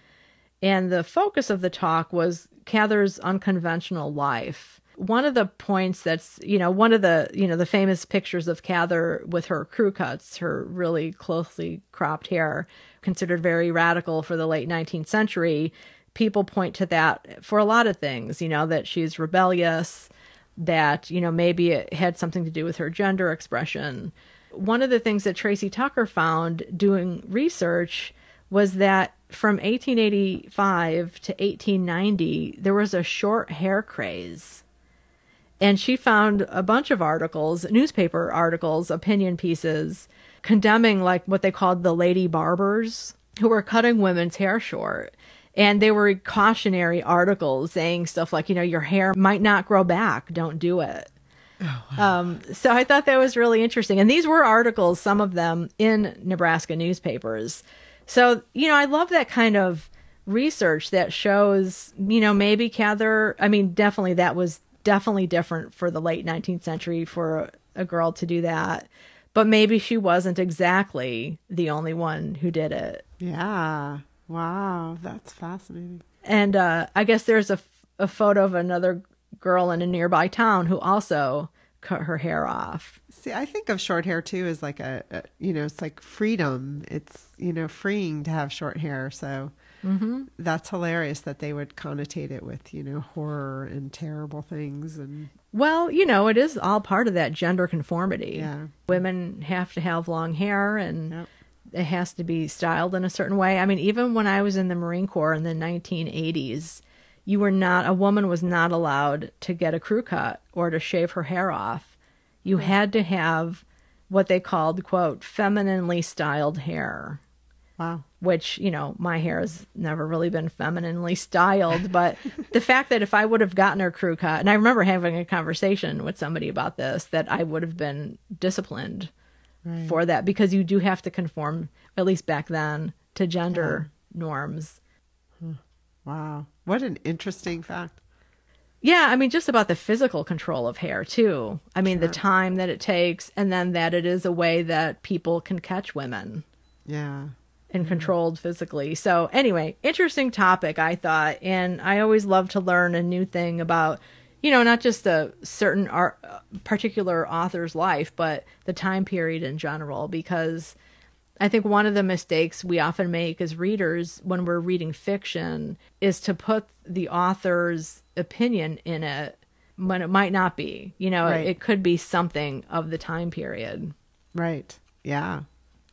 Speaker 2: And the focus of the talk was Cather's unconventional life. One of the points that's, you know, one of the, you know, the famous pictures of Cather with her crew cuts, her really closely cropped hair, considered very radical for the late 19th century. People point to that for a lot of things, you know, that she's rebellious, that, you know, maybe it had something to do with her gender expression. One of the things that Tracy Tucker found doing research was that from 1885 to 1890, there was a short hair craze. And she found a bunch of articles, newspaper articles, opinion pieces, condemning like what they called the lady barbers who were cutting women's hair short and they were cautionary articles saying stuff like, you know, your hair might not grow back. Don't do it. Oh, wow. um, so I thought that was really interesting. And these were articles, some of them in Nebraska newspapers. So, you know, I love that kind of research that shows, you know, maybe Cather, I mean, definitely that was definitely different for the late 19th century for a, a girl to do that. But maybe she wasn't exactly the only one who did it.
Speaker 1: Yeah. Wow, that's fascinating.
Speaker 2: And uh, I guess there's a, a photo of another girl in a nearby town who also cut her hair off.
Speaker 1: See, I think of short hair too as like a, a, you know, it's like freedom. It's, you know, freeing to have short hair. So Mm-hmm. That's hilarious that they would connotate it with, you know, horror and terrible things. And
Speaker 2: well, you know, it is all part of that gender conformity.
Speaker 1: Yeah.
Speaker 2: Women have to have long hair and
Speaker 1: Yep.
Speaker 2: It has to be styled in a certain way. I mean, even when I was in the Marine Corps in the 1980s, you were not, a woman was not allowed to get a crew cut or to shave her hair off. You had to have what they called, quote, femininely styled hair
Speaker 1: wow.
Speaker 2: which you know my hair has never really been femininely styled but the fact that if i would have gotten her crew cut and i remember having a conversation with somebody about this that i would have been disciplined
Speaker 1: Right.
Speaker 2: for that because you do have to conform at least back then to gender norms
Speaker 1: Wow. What an interesting fact.
Speaker 2: yeah i mean just about the physical control of hair too i mean the time that it takes and then that it is a way that people can catch women
Speaker 1: Yeah.
Speaker 2: and controlled physically. So anyway, interesting topic I thought, and I always love to learn a new thing about, you know, not just a certain art, particular author's life, but the time period in general. Because I think one of the mistakes we often make as readers when we're reading fiction is to put the author's opinion in it when it might not be. You know,
Speaker 1: Right.
Speaker 2: it could be something of the time period.
Speaker 1: Right. Yeah.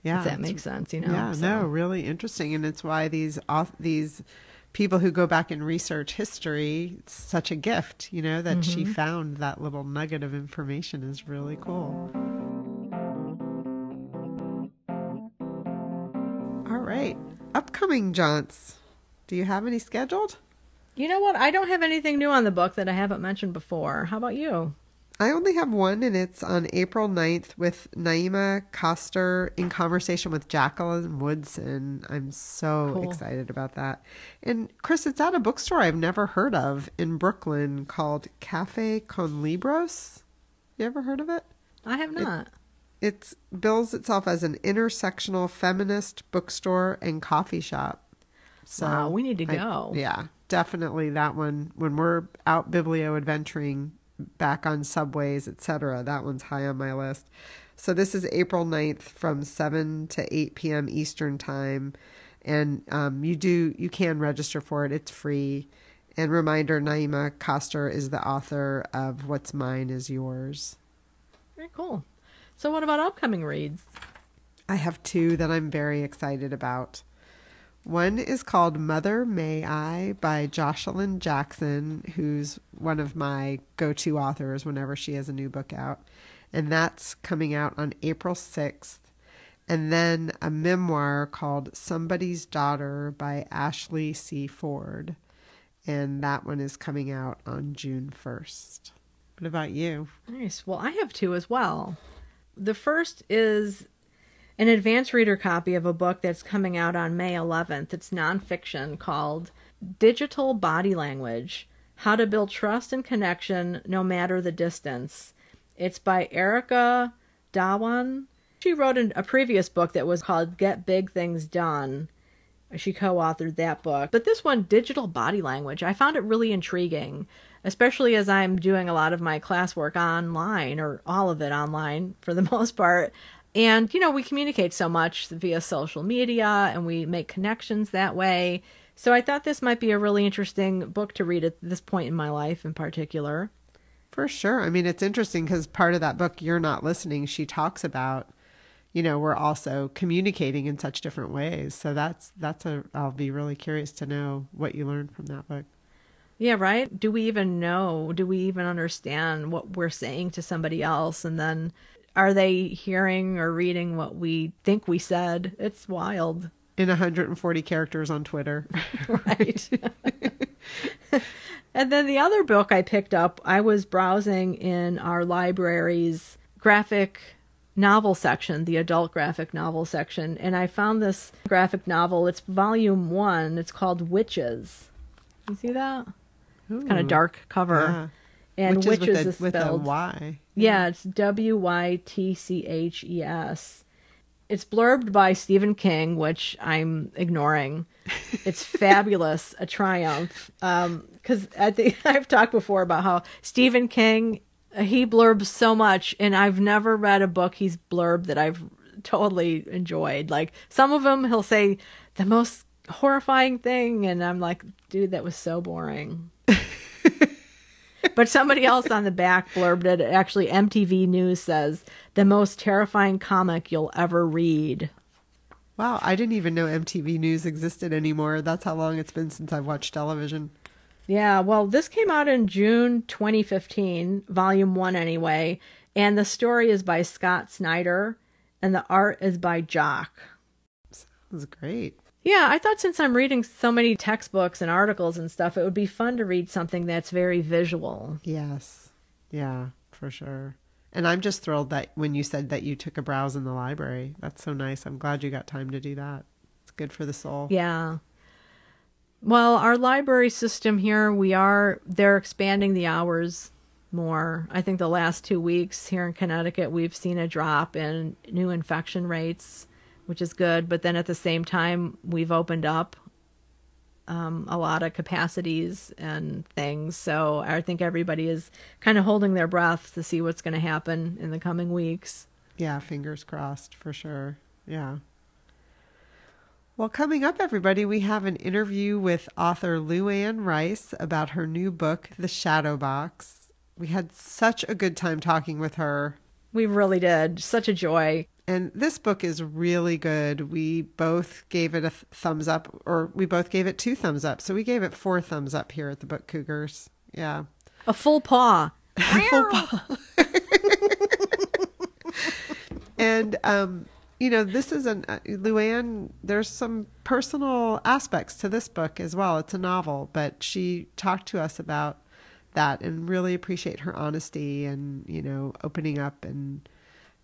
Speaker 1: Yeah.
Speaker 2: If that makes sense, you know.
Speaker 1: Yeah,
Speaker 2: So-
Speaker 1: no, really interesting, and it's why these these people who go back and research history, it's such a gift, you know, that she
Speaker 2: Mm-hmm.
Speaker 1: found that little nugget of information is really cool. All right, upcoming jaunts. Do you have any scheduled?
Speaker 2: You know what? I don't have anything new on the book that I haven't mentioned before. How about you?
Speaker 1: I only have one, and it's on April 9th with Naima Coster in conversation with Jacqueline Woodson. I'm so
Speaker 2: Cool.
Speaker 1: excited about that. And Chris, it's at a bookstore I've never heard of in Brooklyn called Cafe Con Libros. You ever heard of it?
Speaker 2: I have not.
Speaker 1: It bills itself as an intersectional feminist bookstore and coffee shop. So
Speaker 2: Wow, we need to
Speaker 1: I-
Speaker 2: go.
Speaker 1: yeah, definitely that one. When we're out biblio adventuring back on subways, etc., that one's high on my list. So this is April 9th from 7 to 8 p.m. Eastern time. And um, you do you can register for it. It's free. And reminder, Naima Coster is the author of What's Mine is Yours.
Speaker 2: Very cool. So, what about upcoming reads?
Speaker 1: I have two that I'm very excited about. One is called Mother May I by Joshilyn Jackson, who's one of my go to authors whenever she has a new book out. And that's coming out on April 6th. And then a memoir called Somebody's Daughter by Ashley C. Ford. And that one is coming out on June 1st. What about you?
Speaker 2: Nice. Well, I have two as well. The first is an advanced reader copy of a book that's coming out on May 11th. It's nonfiction called Digital Body Language How to Build Trust and Connection No Matter the Distance. It's by Erica Dhawan. She wrote an, a previous book that was called Get Big Things Done. She co authored that book. But this one, Digital Body Language, I found it really intriguing, especially as I'm doing a lot of my classwork online, or all of it online for the most part. And, you know, we communicate so much via social media and we make connections that way. So I thought this might be a really interesting book to read at this point in my life in particular.
Speaker 1: For sure. I mean, it's interesting because part of that book, You're Not Listening, she talks about, you know, we're also communicating in such different ways. So that's, that's a, I'll be really curious to know what you learned from that book.
Speaker 2: Yeah, right? Do we even know? Do we even understand what we're saying to somebody else? And then are they hearing or reading what we think we said? It's wild,
Speaker 1: In 140 characters on Twitter.
Speaker 2: right? and then the other book I picked up, I was browsing in our library's graphic novel section, the adult graphic novel section, and I found this graphic novel. It's volume one. It's called Wytches. You see that? it's Kind of dark cover. And
Speaker 1: Which
Speaker 2: witches
Speaker 1: is
Speaker 2: is
Speaker 1: with, a, with a
Speaker 2: spelled
Speaker 1: Y.
Speaker 2: yeah, it's W Y T C H E S. It's blurbed by Stephen King, which I'm ignoring. It's fabulous, a triumph. Um, because I think I've talked before about how Stephen King uh, he blurbs so much, and I've never read a book he's blurbed that I've totally enjoyed. Like some of them, he'll say the most horrifying thing. And I'm like, dude, that was so boring. but somebody else on the back blurbed it. Actually, MTV News says the most terrifying comic you'll ever read.
Speaker 1: Wow, I didn't even know MTV News existed anymore. That's how long it's been since I've watched television.
Speaker 2: Yeah, well, this came out in June 2015, volume one anyway, and the story is by Scott Snyder, and the art is by Jock.
Speaker 1: Sounds great.
Speaker 2: Yeah, I thought since I'm reading so many textbooks and articles and stuff, it would be fun to read something that's very visual.
Speaker 1: Yes. Yeah, for sure. And I'm just thrilled that when you said that you took a browse in the library. That's so nice. I'm glad you got time to do that. It's good for the soul.
Speaker 2: Yeah. Well, our library system here, we are they're expanding the hours more. I think the last 2 weeks here in Connecticut, we've seen a drop in new infection rates which is good. But then at the same time, we've opened up um, a lot of capacities and things. So I think everybody is kind of holding their breath to see what's going to happen in the coming weeks.
Speaker 1: Yeah, fingers crossed for sure. Yeah. Well, coming up, everybody, we have an interview with author Luanne Rice about her new book, The Shadow Box. We had such a good time talking with her.
Speaker 2: We really did. Such a joy.
Speaker 1: And this book is really good. We both gave it a th- thumbs up, or we both gave it two thumbs up. So we gave it four thumbs up here at the Book Cougars. Yeah.
Speaker 2: A full paw.
Speaker 1: a full paw. and, um, you know, this is an, uh, Luanne, there's some personal aspects to this book as well. It's a novel, but she talked to us about that and really appreciate her honesty and, you know, opening up and,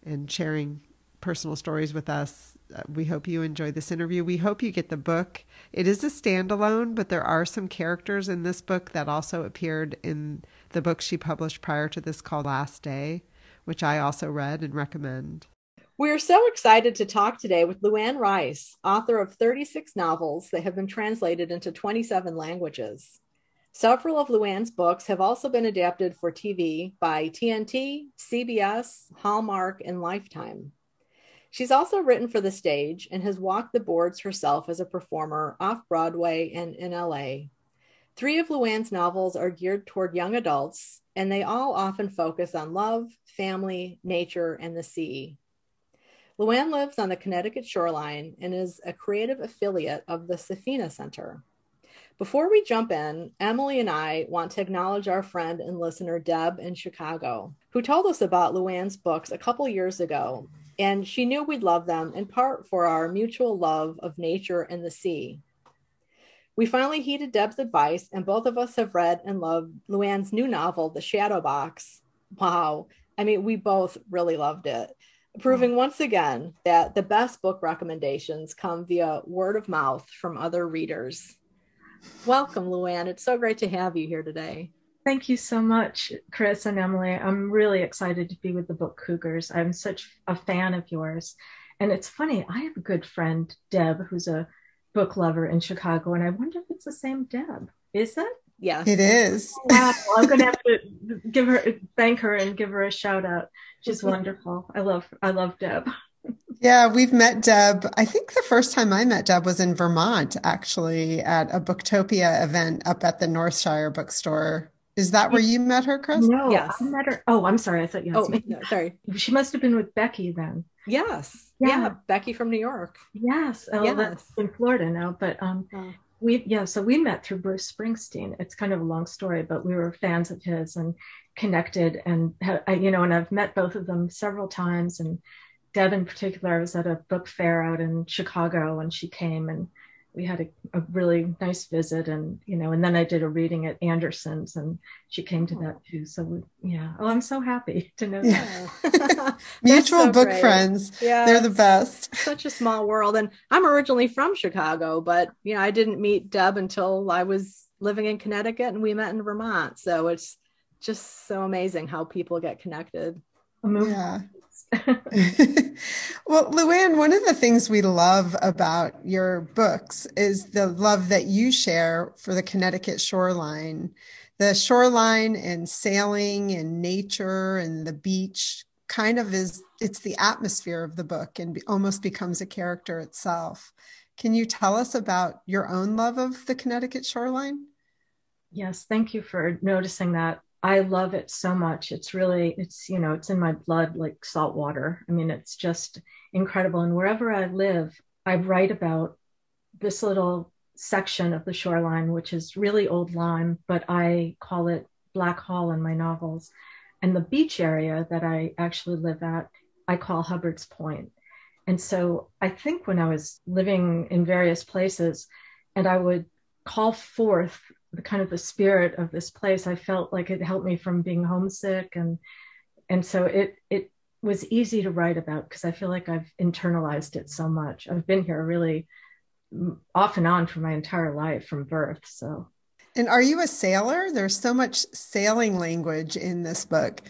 Speaker 1: and sharing personal stories with us. Uh, we hope you enjoy this interview. We hope you get the book. It is a standalone, but there are some characters in this book that also appeared in the book she published prior to this called Last Day, which I also read and recommend.
Speaker 2: We're so excited to talk today with Luanne Rice, author of 36 novels that have been translated into 27 languages. Several of Luanne's books have also been adapted for TV by TNT, CBS, Hallmark, and Lifetime. She's also written for the stage and has walked the boards herself as a performer off Broadway and in LA. Three of Luanne's novels are geared toward young adults, and they all often focus on love, family, nature, and the sea. Luanne lives on the Connecticut shoreline and is a creative affiliate of the Safina Center. Before we jump in, Emily and I want to acknowledge our friend and listener Deb in Chicago, who told us about Luanne's books a couple years ago and she knew we'd love them in part for our mutual love of nature and the sea. We finally heeded Deb's advice, and both of us have read and loved Luanne's new novel, The Shadow Box. Wow. I mean, we both really loved it, proving once again that the best book recommendations come via word of mouth from other readers. Welcome, Luanne. It's so great to have you here today.
Speaker 3: Thank you so much, Chris and Emily. I'm really excited to be with the Book Cougars. I'm such a fan of yours. And it's funny, I have a good friend, Deb, who's a book lover in Chicago, and I wonder if it's the same Deb. Is it?
Speaker 2: Yes.
Speaker 1: It is.
Speaker 3: Oh, wow. I'm gonna have to give her thank her and give her a shout out. She's mm-hmm. wonderful. I love I love Deb.
Speaker 1: Yeah, we've met Deb. I think the first time I met Deb was in Vermont, actually, at a Booktopia event up at the Northshire bookstore is that where you met her, Chris?
Speaker 3: No, yes. I met her. Oh, I'm sorry. I thought you
Speaker 2: asked oh, me. No, sorry.
Speaker 3: She must have been with Becky then.
Speaker 2: Yes. Yeah. yeah Becky from New York.
Speaker 3: Yes. Oh, yes. that's in Florida now. But um, oh. we yeah. So we met through Bruce Springsteen. It's kind of a long story, but we were fans of his and connected. And you know, and I've met both of them several times. And Deb in particular, I was at a book fair out in Chicago, and she came and we had a, a, really nice visit and you know and then i did a reading at anderson's and she came to that too. So we, yeah. Oh i'm so happy to know yeah.
Speaker 1: that mutual so book great. friends. Yeah. They're the best.
Speaker 2: Such a small world. And i'm originally from chicago but you know i didn't meet deb until i was living in connecticut and we met in vermont. So it's just so amazing how people get connected.
Speaker 1: Yeah well, Luanne, one of the things we love about your books is the love that you share for the Connecticut shoreline. The shoreline and sailing and nature and the beach kind of is it's the atmosphere of the book and almost becomes a character itself. Can you tell us about your own love of the Connecticut shoreline?
Speaker 3: Yes, thank you for noticing that. I love it so much. It's really, it's, you know, it's in my blood like salt water. I mean, it's just incredible. And wherever I live, I write about this little section of the shoreline, which is really Old Lyme, but I call it Black Hall in my novels. And the beach area that I actually live at, I call Hubbard's Point. And so I think when I was living in various places and I would call forth the kind of the spirit of this place, I felt like it helped me from being homesick and and so it it was easy to write about because I feel like I've internalized it so much. I've been here really off and on for my entire life from birth. So
Speaker 1: and are you a sailor? There's so much sailing language in this book.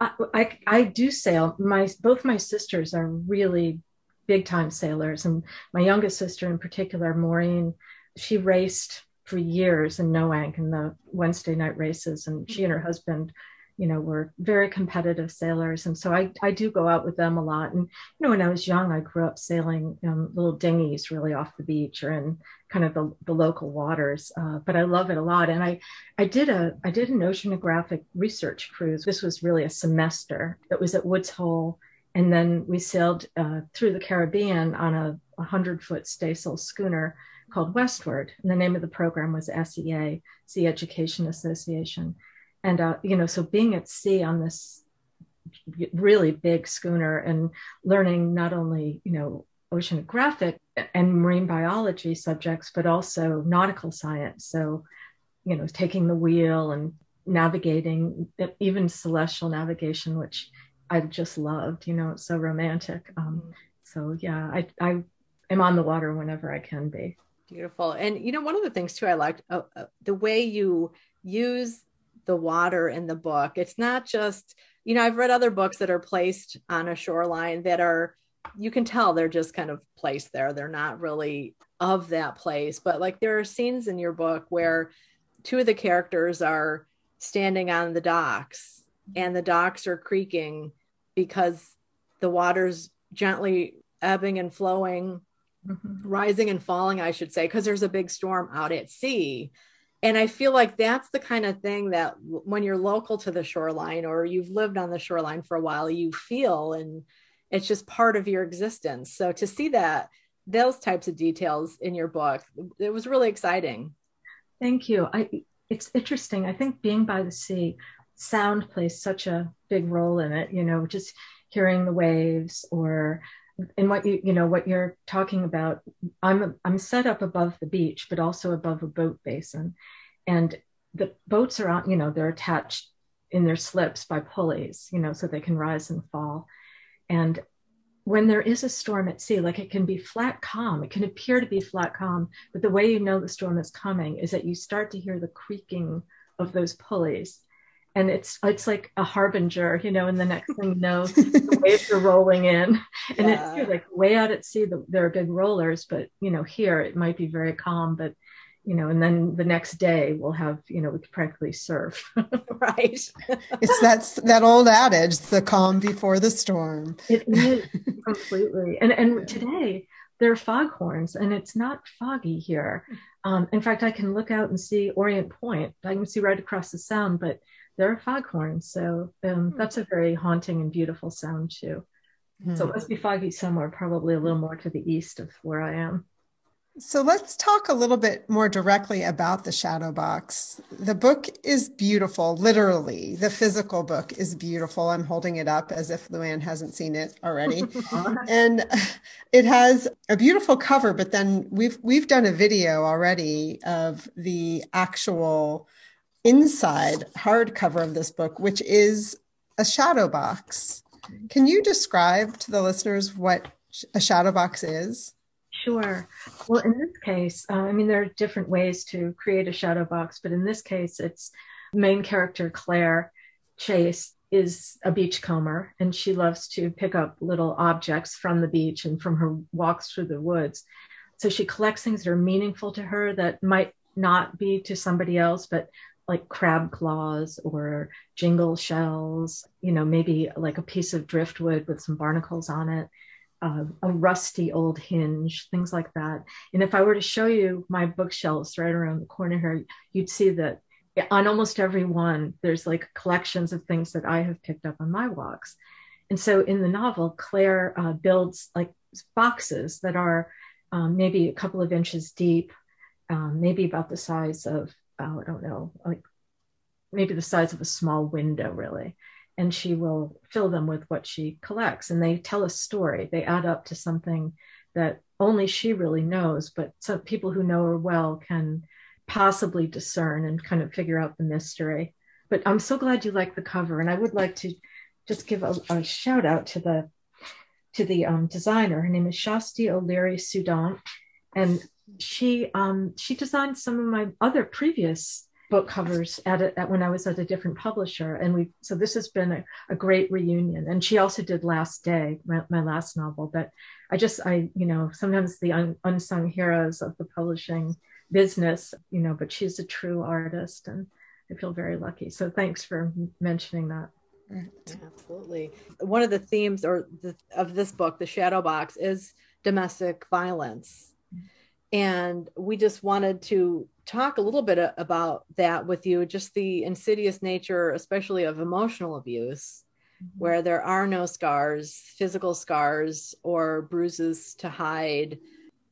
Speaker 3: I, I, I do sail. My both my sisters are really big time sailors, and my youngest sister in particular, Maureen, she raced for years in Noank in the Wednesday night races, and she and her husband you know, were very competitive sailors. And so I, I do go out with them a lot. And, you know, when I was young, I grew up sailing um, little dinghies really off the beach or in kind of the, the local waters. Uh, but I love it a lot. And I, I did a, I did an oceanographic research cruise. This was really a semester. It was at Woods Hole. And then we sailed uh, through the Caribbean on a 100 foot staysail schooner called Westward. And the name of the program was SEA, Sea Education Association. And uh, you know so being at sea on this really big schooner and learning not only you know oceanographic and marine biology subjects but also nautical science. So you know taking the wheel and navigating even celestial navigation which i just loved you know it's so romantic. Um, so yeah i i am on the water whenever i can be
Speaker 2: beautiful and you know one of the things too i liked uh, uh, the way you use the water in the book. It's not just, you know, I've read other books that are placed on a shoreline that are, you can tell they're just kind of placed there. They're not really of that place. But like there are scenes in your book where two of the characters are standing on the docks and the docks are creaking because the water's gently ebbing and flowing, mm-hmm. rising and falling, I should say, because there's a big storm out at sea. And i feel like that's the kind of thing that when you're local to the shoreline or you've lived on the shoreline for a while you feel and it's just part of your existence. So to see that those types of details in your book it was really exciting.
Speaker 3: Thank you. I it's interesting. I think being by the sea sound plays such a big role in it you know just hearing the waves or and what you you know what you're talking about i'm i'm set up above the beach but also above a boat basin. And the boats are on you know they're attached in their slips by pulleys you know so they can rise and fall. And when there is a storm at sea like it can be flat calm it can appear to be flat calm but the way you know the storm is coming is that you start to hear the creaking of those pulleys and it's it's like a harbinger, you know. And the next thing you know, the waves are rolling in, and yeah. it's like way out at sea. The, there are big rollers, but you know, here it might be very calm, but you know, and then the next day we'll have, you know, we could practically surf.
Speaker 2: right.
Speaker 1: it's that's that old adage, the calm before the storm.
Speaker 3: It is completely. And and today there are foghorns and it's not foggy here. Um, in fact, I can look out and see Orient Point. I can see right across the sound, but there are foghorns. So um, hmm. that's a very haunting and beautiful sound too. Hmm. So it must be foggy somewhere, probably a little more to the east of where I am.
Speaker 1: So let's talk a little bit more directly about the shadow box. The book is beautiful, literally. The physical book is beautiful. I'm holding it up as if Luanne hasn't seen it already. and it has a beautiful cover, but then we've we've done a video already of the actual inside hardcover of this book, which is a shadow box. Can you describe to the listeners what a shadow box is?
Speaker 3: Sure. Well, in this case, uh, I mean, there are different ways to create a shadow box, but in this case, it's main character Claire Chase is a beachcomber and she loves to pick up little objects from the beach and from her walks through the woods. So she collects things that are meaningful to her that might not be to somebody else, but like crab claws or jingle shells, you know, maybe like a piece of driftwood with some barnacles on it, uh, a rusty old hinge, things like that. And if I were to show you my bookshelves right around the corner here, you'd see that on almost every one, there's like collections of things that I have picked up on my walks. And so in the novel, Claire uh, builds like boxes that are um, maybe a couple of inches deep, um, maybe about the size of, oh, I don't know, like maybe the size of a small window, really. And she will fill them with what she collects. And they tell a story, they add up to something that only she really knows, but some people who know her well can possibly discern and kind of figure out the mystery. But I'm so glad you like the cover. And I would like to just give a, a shout out to the to the um, designer. Her name is Shasti O'Leary Soudant, and she um, she designed some of my other previous book covers at, a, at when I was at a different publisher, and we so this has been a, a great reunion. And she also did Last Day, my, my, last novel. But I just I you know sometimes the un, unsung heroes of the publishing business, you know, but she's a true artist, and I feel very lucky. So thanks for mentioning that.
Speaker 2: Absolutely. One of the themes or the, of this book, The Shadow Box, is domestic violence. And we just wanted to talk a little bit about that with you, just the insidious nature, especially of emotional abuse, mm-hmm. where there are no scars, physical scars, or bruises to hide.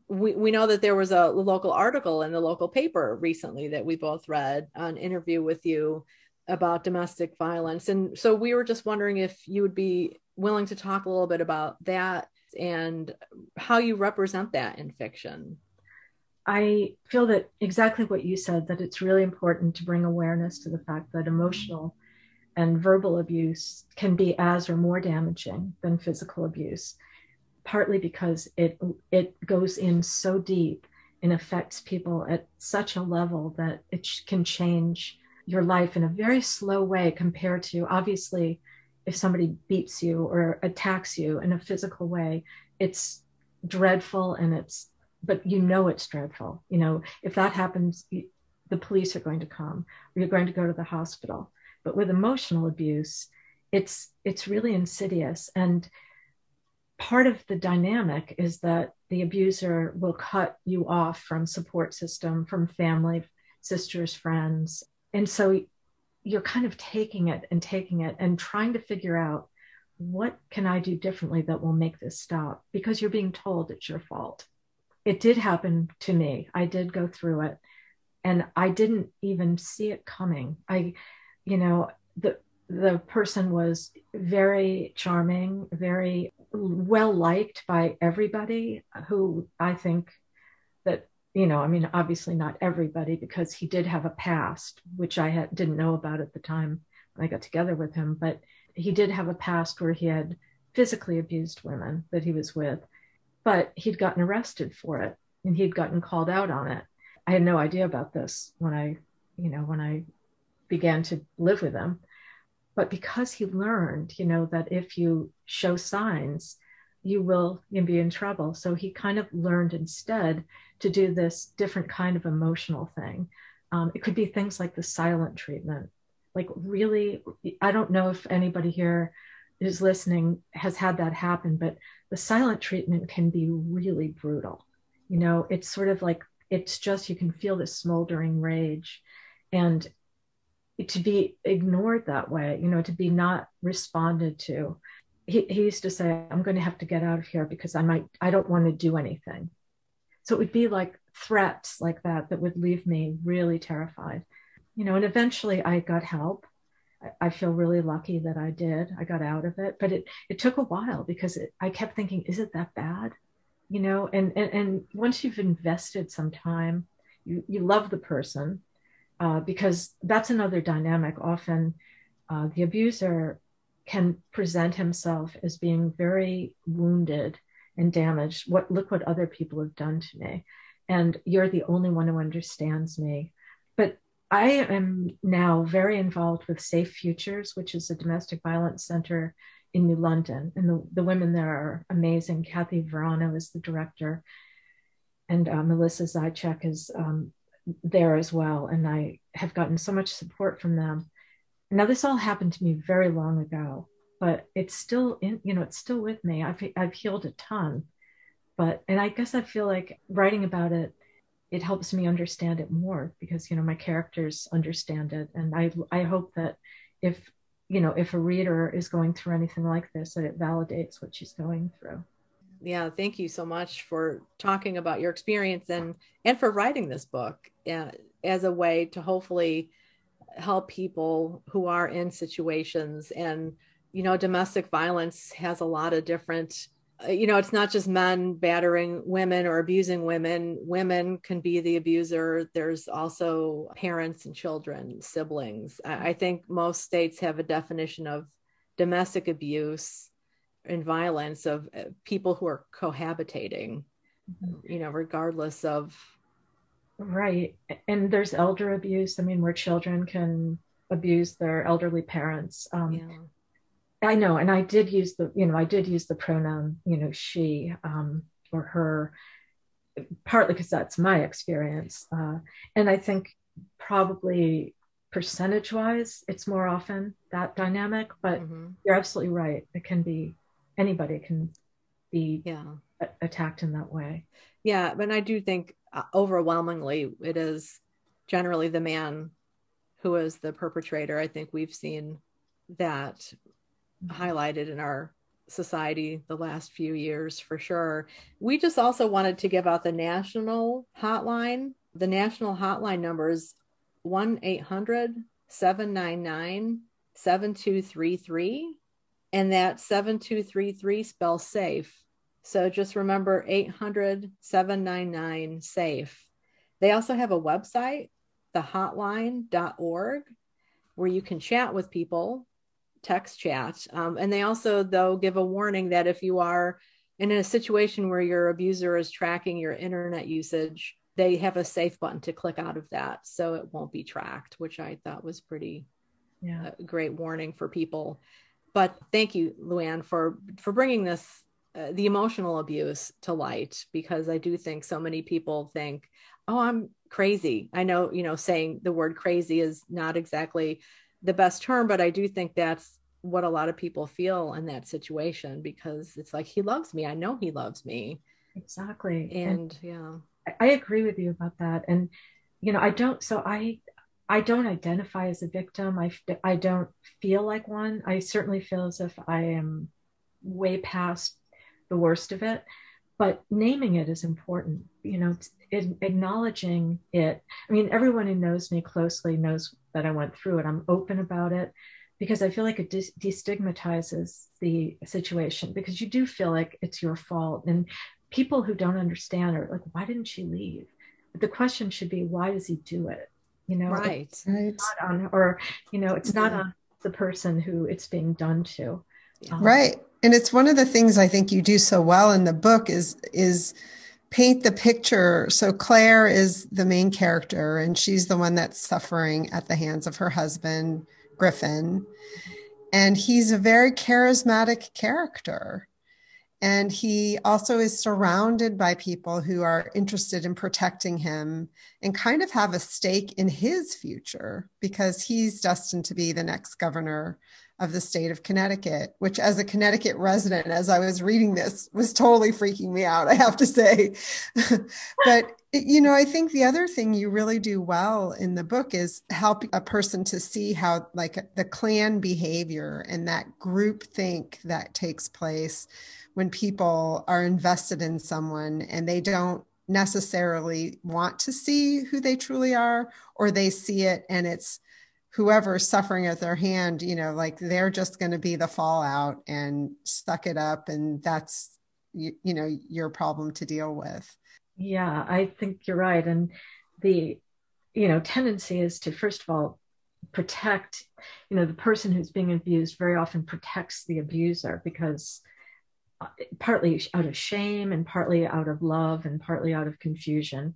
Speaker 2: We, we know that there was a local article in the local paper recently that we both read, an interview with you about domestic violence. And so we were just wondering if you would be willing to talk a little bit about that and how you represent that in fiction.
Speaker 3: I feel that exactly what you said, that it's really important to bring awareness to the fact that emotional and verbal abuse can be as or more damaging than physical abuse, partly because it it goes in so deep and affects people at such a level that it can change your life in a very slow way compared to obviously if somebody beats you or attacks you in a physical way it's dreadful and it's but you know it's dreadful. You know if that happens the police are going to come or you're going to go to the hospital. But with emotional abuse it's it's really insidious. And part of the dynamic is that the abuser will cut you off from support system from family sisters friends. And so you're kind of taking it and taking it and trying to figure out what can I do differently that will make this stop? Because you're being told it's your fault. It did happen to me. I did go through it and I didn't even see it coming. I, you know, the the person was very charming, very well liked by everybody who I think that you know, I mean, obviously not everybody, because he did have a past, which I had, didn't know about at the time when I got together with him. But he did have a past where he had physically abused women that he was with, but he'd gotten arrested for it and he'd gotten called out on it. I had no idea about this when I, you know, when I began to live with him. But because he learned, you know, that if you show signs, you will be in trouble. So he kind of learned instead to do this different kind of emotional thing. Um, it could be things like the silent treatment. Like, really, I don't know if anybody here who's listening has had that happen, but the silent treatment can be really brutal. You know, it's sort of like it's just you can feel this smoldering rage. And to be ignored that way, you know, to be not responded to. He, he used to say, I'm going to have to get out of here because I might, I don't want to do anything. So it would be like threats like that that would leave me really terrified. You know, and eventually I got help. I, feel really lucky that I did. I got out of it, but it it took a while because it, I kept thinking, is it that bad? You know, and, and and once you've invested some time, you you love the person uh, because that's another dynamic. Often, uh, the abuser can present himself as being very wounded and damaged. What look what other people have done to me. And you're the only one who understands me. I am now very involved with Safe Futures, which is a domestic violence center in New London. And the, the women there are amazing. Kathy Verano is the director, and uh, Melissa Zychek is um, there as well. And I have gotten so much support from them. Now, this all happened to me very long ago, but it's still in, you know, it's still with me. I've, I've healed a ton, but, and I guess I feel like writing about it, it helps me understand it more because, you know, my characters understand it. And I, I hope that if, you know, if a reader is going through anything like this, that it validates what she's going through
Speaker 2: yeah thank you so much for talking about your experience and and for writing this book uh, as a way to hopefully help people who are in situations and you know domestic violence has a lot of different you know it's not just men battering women or abusing women. Women can be the abuser. There's also parents and children siblings. I, I think most states have a definition of domestic abuse and violence of uh, people who are cohabitating mm-hmm. you know regardless of
Speaker 3: right. And there's elder abuse. I mean where children can abuse their elderly parents. Um, yeah. I know and i did use the you know i did use the pronoun you know she um, or her partly because that's my experience uh, and i think probably percentage wise it's more often that dynamic but mm-hmm. you're absolutely right it can be anybody can be yeah a- attacked in that way
Speaker 2: yeah but i do think uh, overwhelmingly it is generally the man who is the perpetrator i think we've seen that. Highlighted in our society the last few years for sure we just also wanted to give out the national hotline the national hotline number is 1-800 799 7233 and that 7233 spells safe. So just remember 800 799 SAFE. They also have a website, thehotline.org, where you can chat with people, text chat. Um, and they also, though, give a warning that if you are in a situation where your abuser is tracking your internet usage, they have a safe button to click out of that so it won't be tracked, which I thought was pretty yeah. Uh, great warning for people but thank you, Luanne, for for bringing this uh, the emotional abuse to light because I do think so many people think, "Oh, I'm crazy." I know, you know, saying the word crazy is not exactly the best term, but I do think that's what a lot of people feel in that situation because it's like he loves me. I know he loves me.
Speaker 3: Exactly.
Speaker 2: And, and yeah.
Speaker 3: I agree with you about that. And you know, I don't so I I don't identify as a victim. I, I don't feel like one. I certainly feel as if I am way past the worst of it. But naming it is important, you know, it, acknowledging it. I mean, everyone who knows me closely knows that I went through it. I'm open about it because I feel like it de- destigmatizes the situation because you do feel like it's your fault. And people who don't understand are like, why didn't she leave? But the question should be, why does he do it? you know
Speaker 2: right,
Speaker 3: it's right. not on or you know it's not on the person who it's being done to
Speaker 1: um, right and it's one of the things i think you do so well in the book is is paint the picture so claire is the main character and she's the one that's suffering at the hands of her husband griffin. And he's a very charismatic character. And he also is surrounded by people who are interested in protecting him and kind of have a stake in his future because he's destined to be the next governor of the state of Connecticut, which, as a Connecticut resident, as I was reading this, was totally freaking me out, I have to say. but, you know, I think the other thing you really do well in the book is help a person to see how, like, the clan behavior and that group think that takes place when people are invested in someone and they don't necessarily want to see who they truly are or they see it and it's whoever's suffering at their hand you know like they're just going to be the fallout and suck it up and that's you, you know your problem to deal with.
Speaker 3: Yeah i think you're right and the you know tendency is to first of all protect you know the person who's being abused very often protects the abuser because partly out of shame and partly out of love and partly out of confusion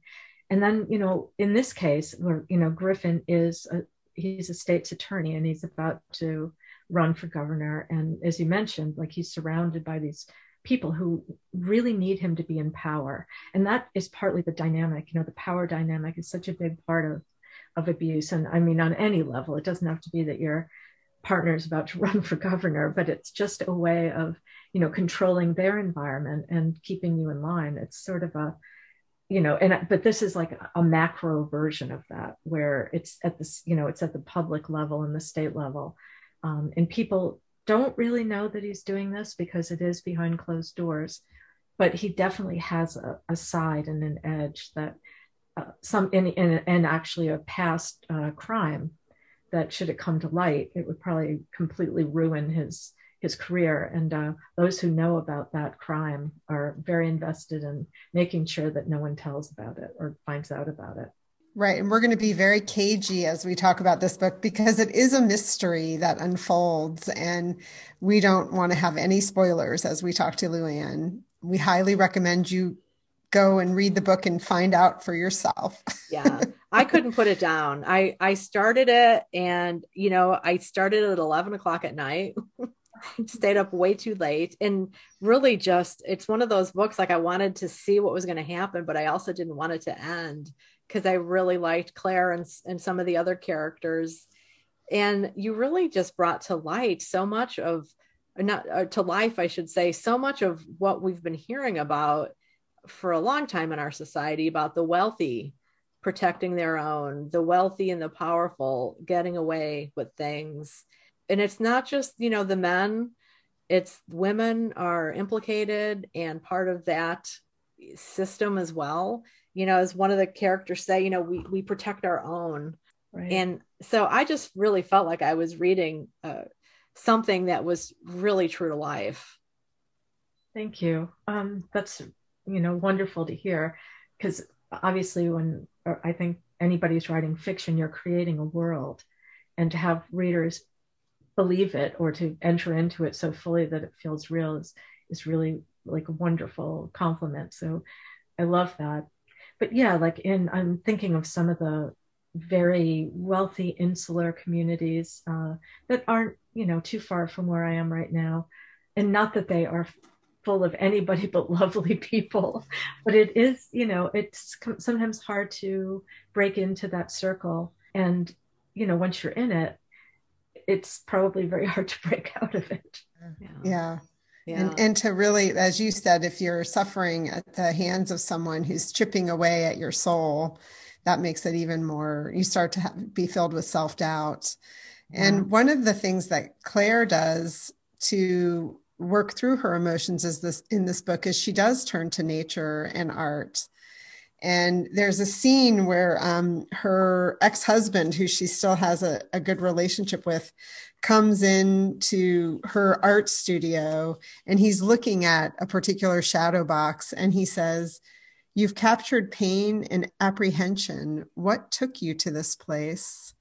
Speaker 3: and then you know in this case where you know griffin is a, he's a state's attorney and he's about to run for governor and as you mentioned like he's surrounded by these people who really need him to be in power. And that is partly the dynamic. You know, the power dynamic is such a big part of, of abuse. And I mean, on any level, it doesn't have to be that your partner is about to run for governor, but it's just a way of, you know, controlling their environment and keeping you in line. It's sort of a, you know, and but this is like a macro version of that, where it's at this, you know, it's at the public level and the state level. Um, and people don't really know that he's doing this because it is behind closed doors, but he definitely has a, a side and an edge that uh, some in, in, actually a past uh, crime that should it come to light, it would probably completely ruin his his career. And uh, those who know about that crime are very invested in making sure that no one tells about it or finds out about it.
Speaker 1: Right. And we're going to be very cagey as we talk about this book because it is a mystery that unfolds. And we don't want to have any spoilers as we talk to Luanne. We highly recommend you go and read the book and find out for yourself.
Speaker 2: yeah. I couldn't put it down. I, I started it and, you know, I started at 11 o'clock at night, stayed up way too late. And really just, it's one of those books like I wanted to see what was going to happen, but I also didn't want it to end because I really liked Claire and, and some of the other characters. And you really just brought to light so much of, not uh, to life, I should say, so much of what we've been hearing about for a long time in our society about the wealthy protecting their own, the wealthy and the powerful getting away with things. And it's not just, you know, the men, it's women are implicated and part of that system as well you know, as one of the characters say, you know, we we protect our own. Right. And so I just really felt like I was reading uh, something that was really true to life.
Speaker 3: Thank you. Um, that's you know wonderful to hear because obviously when I think anybody's writing fiction, you're creating a world, and to have readers believe it or to enter into it so fully that it feels real is is really like a wonderful compliment. So I love that but yeah, like in, I'm thinking of some of the very wealthy insular communities uh, that aren't, you know, too far from where I am right now. And not that they are full of anybody but lovely people, but it is, you know, it's sometimes hard to break into that circle. And, you know, once you're in it, it's probably very hard to break out of it. Mm-hmm.
Speaker 1: Yeah. yeah. Yeah. And, and to really, as you said, if you're suffering at the hands of someone who's chipping away at your soul, that makes it even more, you start to have, be filled with self doubt. Yeah. And mm-hmm. one of the things that Claire does to work through her emotions is this in this book is she does turn to nature and art. And there's a scene where um, her ex husband, who she still has a, a good relationship with, comes in to her art studio and he's looking at a particular shadow box and he says, You've captured pain and apprehension. What took you to this place?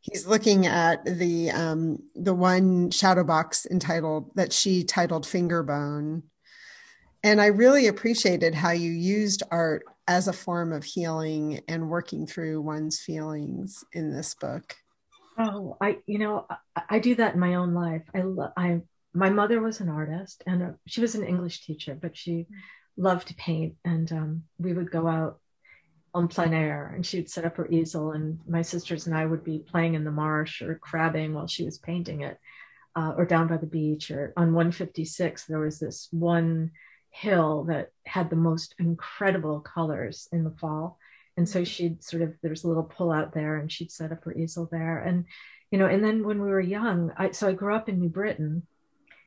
Speaker 1: He's looking at the um, the one shadow box entitled that she titled Fingerbone, and I really appreciated how you used art as a form of healing and working through one's feelings in this book.
Speaker 3: Oh, I, you know, I, I do that in my own life. I, I, my mother was an artist and uh, she was an English teacher, but she loved to paint. And um, we would go out on plein air and she'd set up her easel and my sisters and I would be playing in the marsh or crabbing while she was painting it uh, or down by the beach or on 156 there was this one hill that had the most incredible colors in the fall. And so she'd sort of there's a little pull out there and she'd set up her easel there. And you know and then when we were young I, so i grew up in new britain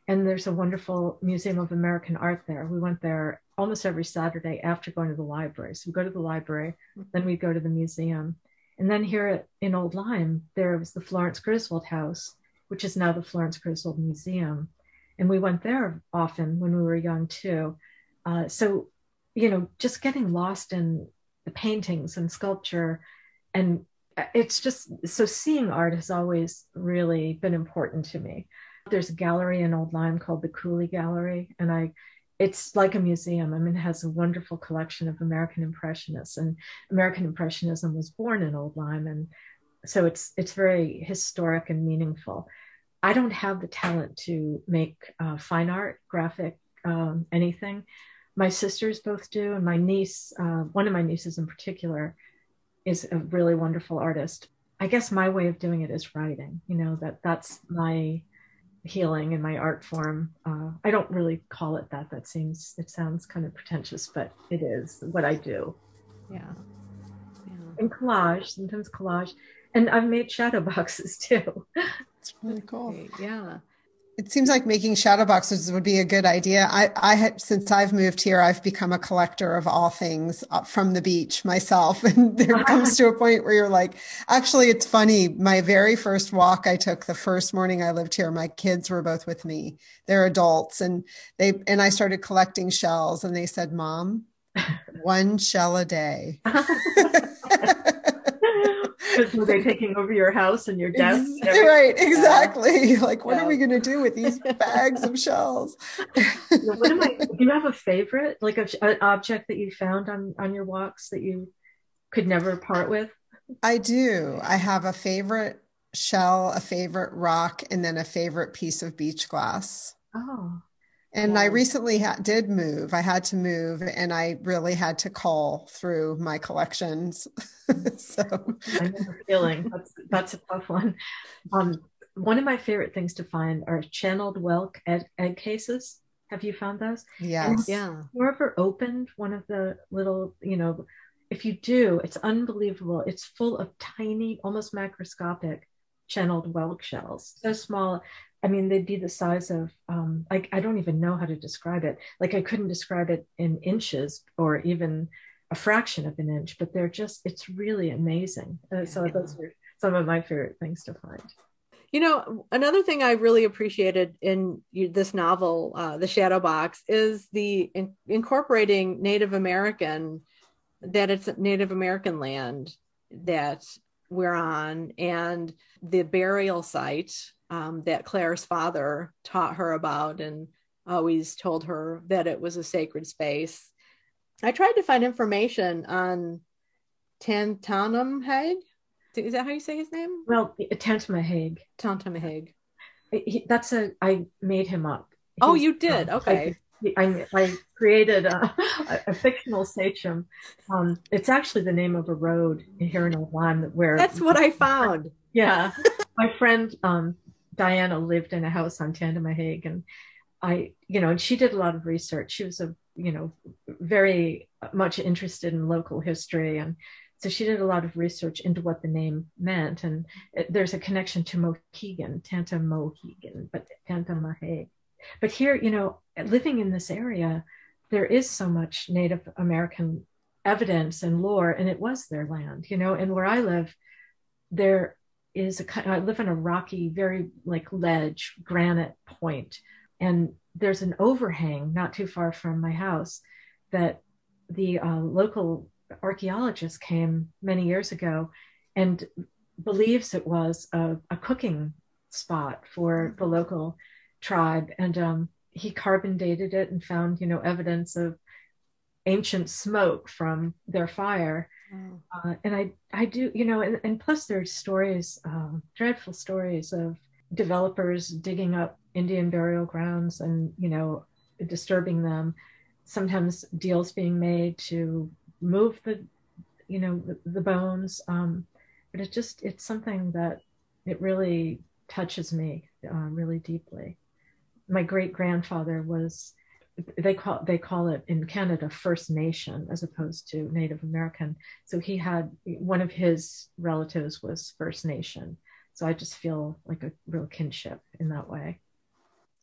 Speaker 3: and there's a wonderful museum of american art there. We went there almost every saturday after going to the library. So we go to the library then we go to the museum. And then here in old lyme there was the florence griswold house which is now the florence griswold museum. And we went there often when we were young too. Uh, so you know just getting lost in the paintings and sculpture and it's just so seeing art has always really been important to me. There's a gallery in old lyme called the cooley gallery and i it's like a museum i mean it has a wonderful collection of american impressionists and american impressionism was born in old lyme and so it's it's very historic and meaningful i don't have the talent to make uh, fine art graphic um, anything. My sisters both do, and my niece, uh, one of my nieces in particular, is a really wonderful artist. I guess my way of doing it is writing. You know that that's my healing in my art form. Uh, I don't really call it that. That seems it sounds kind of pretentious, but it is what I do.
Speaker 2: Yeah.
Speaker 3: yeah. And collage, sometimes collage, and I've made shadow boxes too.
Speaker 1: It's really cool.
Speaker 2: Yeah
Speaker 1: it seems like making shadow boxes would be a good idea. I, I had, since I've moved here, I've become a collector of all things uh, from the beach myself. And there comes to a point where you're like, actually, it's funny. My very first walk I took the first morning I lived here, my kids were both with me. They're adults and they, and I started collecting shells and they said, mom, one shell a day.
Speaker 3: were they taking over your house and your desk? And
Speaker 1: right, exactly. Like, what yeah. are we going to do with these bags of shells?
Speaker 3: what am I? Do you have a favorite, like a, an object that you found on on your walks that you could never part with?
Speaker 1: I do. I have a favorite shell, a favorite rock, and then a favorite piece of beach glass.
Speaker 3: Oh.
Speaker 1: And I recently ha- did move. I had to move, and I really had to call through my collections. so
Speaker 3: I know the feeling. That's that's a tough one. Um, one of my favorite things to find are channeled whelk egg, egg cases. Have you found those?
Speaker 1: Yes.
Speaker 2: yeah.
Speaker 3: you ever opened one of the little, you know, if you do, it's unbelievable. It's full of tiny, almost macroscopic channeled whelk shells. So small. I mean, they'd be the size of, um, I, I don't even know how to describe it. Like I couldn't describe it in inches or even a fraction of an inch, but they're just, it's really amazing. Uh, so those are some of my favorite things to find.
Speaker 2: You know, another thing I really appreciated in this novel, uh, The Shadow Box, is the in- incorporating Native American, that it's Native American land that we're on, and the burial site um, that Claire's father taught her about and always told her that it was a sacred space. I tried to find information on Tantanum Is that how you say his name?
Speaker 3: Well, Tantamaheg.
Speaker 2: Tantamaheg.
Speaker 3: That's a. I made him up.
Speaker 2: oh, you did. Okay.
Speaker 3: I, I, created a, a, fictional sachem. Um, it's actually the name of a road here in Old Lyme where.
Speaker 2: That's what I found.
Speaker 3: Yeah, my friend um, Diana lived in a house on Tandemaheg and I, you know, and she did a lot of research. She was a, you know, very much interested in local history. And so she did a lot of research into what the name meant. And it, there's a connection to Mohegan, Tanta Mohegan, but Tanta. But here, you know, living in this area, there is so much Native American evidence and lore, and it was their land, you know, and where I live, there is a kind I live in a rocky, very like ledge granite point, and there's an overhang not too far from my house that the uh, local archaeologist came many years ago and believes it was a, a cooking spot for the local tribe. And um, he carbon dated it and found you know evidence of ancient smoke from their fire Mm. Uh, and I, I do, you know, and, and plus there's stories, um, dreadful stories of developers digging up Indian burial grounds and, you know, disturbing them. Sometimes deals being made to move the, you know, the, the bones. Um, but it just, it's something that it really touches me uh, really deeply. My great grandfather was they call they call it in Canada First Nation as opposed to Native American. So he had one of his relatives was First Nation. So I just feel like a real kinship in that way.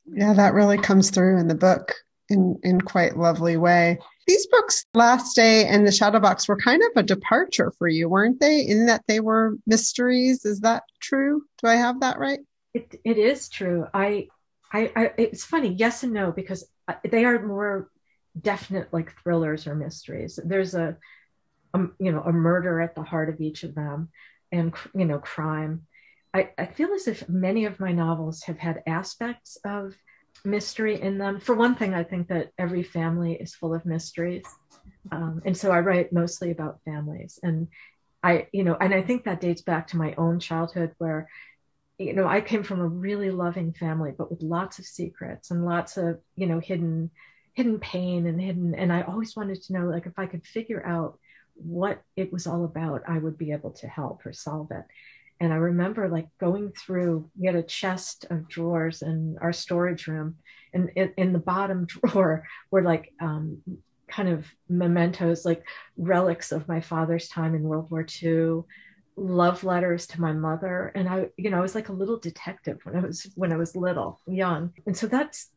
Speaker 1: Yeah, that really comes through in the book in in quite lovely way. These books, Last Day and The Shadow Box, were kind of a departure for you, weren't they? In that they were mysteries. Is that true? Do I have that right?
Speaker 3: It it is true. I I, I it's funny, yes and no, because they are more definite like thrillers or mysteries. There's a, a, you know a murder at the heart of each of them, and you know crime. I, I feel as if many of my novels have had aspects of mystery in them. For one thing, I think that every family is full of mysteries, um, and so I write mostly about families. And I you know, and I think that dates back to my own childhood where you know, I came from a really loving family, but with lots of secrets and lots of, you know, hidden hidden pain and hidden and i always wanted to know like if i could figure out what it was all about i would be able to help or solve it. And i remember like going through we had a chest of drawers in our storage room and in, in the bottom drawer were like um, kind of mementos like relics of my father's time in world war ii love letters to my mother and i you know i was like a little detective when i was when i was little young. And so that's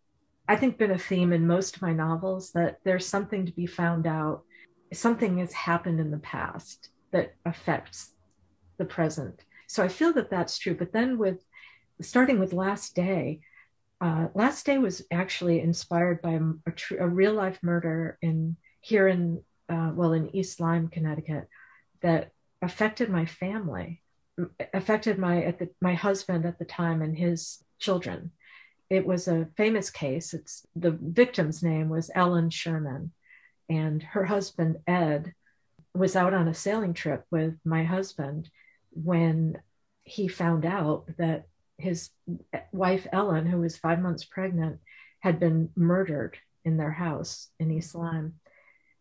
Speaker 3: i think been a theme in most of my novels that there's something to be found out. Something has happened in the past that affects the present. So i feel that that's true. But then with starting with last day uh, last day was actually inspired by a, tr- a real life murder in here in uh, well in east lyme connecticut that affected my family, affected my at the, my husband at the time and his children. It was a famous case. It's the victim's name was Ellen Sherman, and her husband Ed was out on a sailing trip with my husband when he found out that his wife Ellen, who was five months pregnant, had been murdered in their house in East Lyme,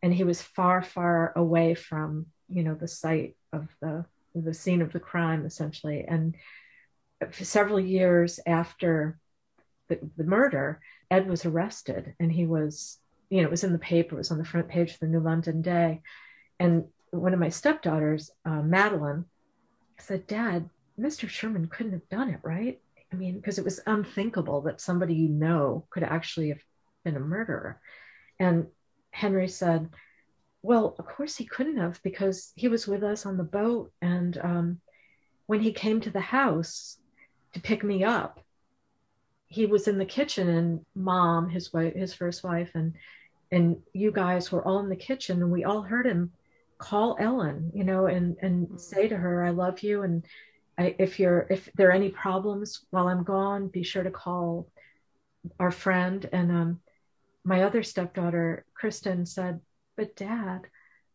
Speaker 3: and he was far, far away from you know the site of the the scene of the crime essentially. And several years after the, the murder ed was arrested and he was you know it was in the paper it was on the front page of the new london day. And one of my stepdaughters uh, madeline said dad mr sherman couldn't have done it right? I mean because it was unthinkable that somebody you know could actually have been a murderer. And henry said well, of course he couldn't have because he was with us on the boat. And um, when he came to the house to pick me up, he was in the kitchen and mom, his wife, his first wife, and and you guys were all in the kitchen and we all heard him call Ellen, you know, and and say to her, "I love you," and I, if you're if there are any problems while I'm gone, be sure to call our friend. And um, my other stepdaughter, Kristen, said, but dad,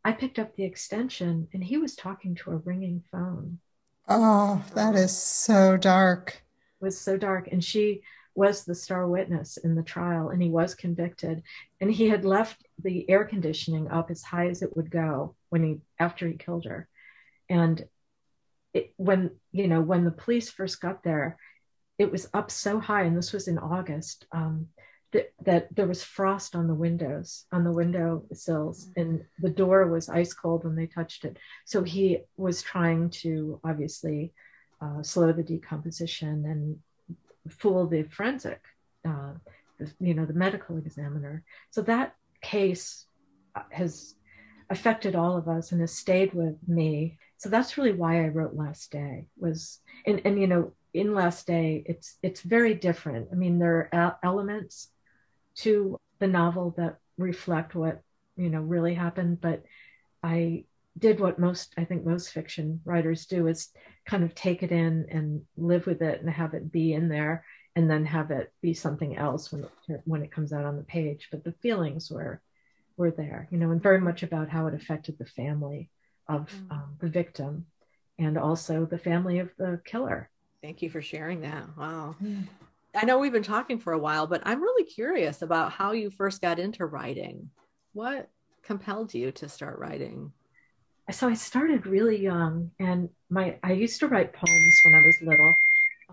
Speaker 3: I picked up the extension and he was talking to a ringing phone.
Speaker 1: Oh, that is so dark.
Speaker 3: It was so dark. And she was the star witness in the trial and he was convicted. And he had left the air conditioning up as high as it would go when he after he killed her. And it, when you know when the police first got there, it was up so high, and this was in August. Um, that, that there was frost on the windows, on the window sills, mm-hmm. and the door was ice cold when they touched it. So he was trying to obviously uh, slow the decomposition and fool the forensic, uh, the, you know, the medical examiner. So that case uh, has affected all of us and has stayed with me. So that's really why I wrote Last Day was, and, and you know, in Last Day, it's it's very different. I mean, there are elements to the novel that reflect what you know really happened but i did what most i think most fiction writers do is kind of take it in and live with it and have it be in there and then have it be something else when it, when it comes out on the page but the feelings were were there you know and very much about how it affected the family of mm. um, the victim and also the family of the killer
Speaker 2: thank you for sharing that wow mm. I know we've been talking for a while, but I'm really curious about how you first got into writing. What compelled you to start writing?
Speaker 3: So I started really young, and my I used to write poems when I was little,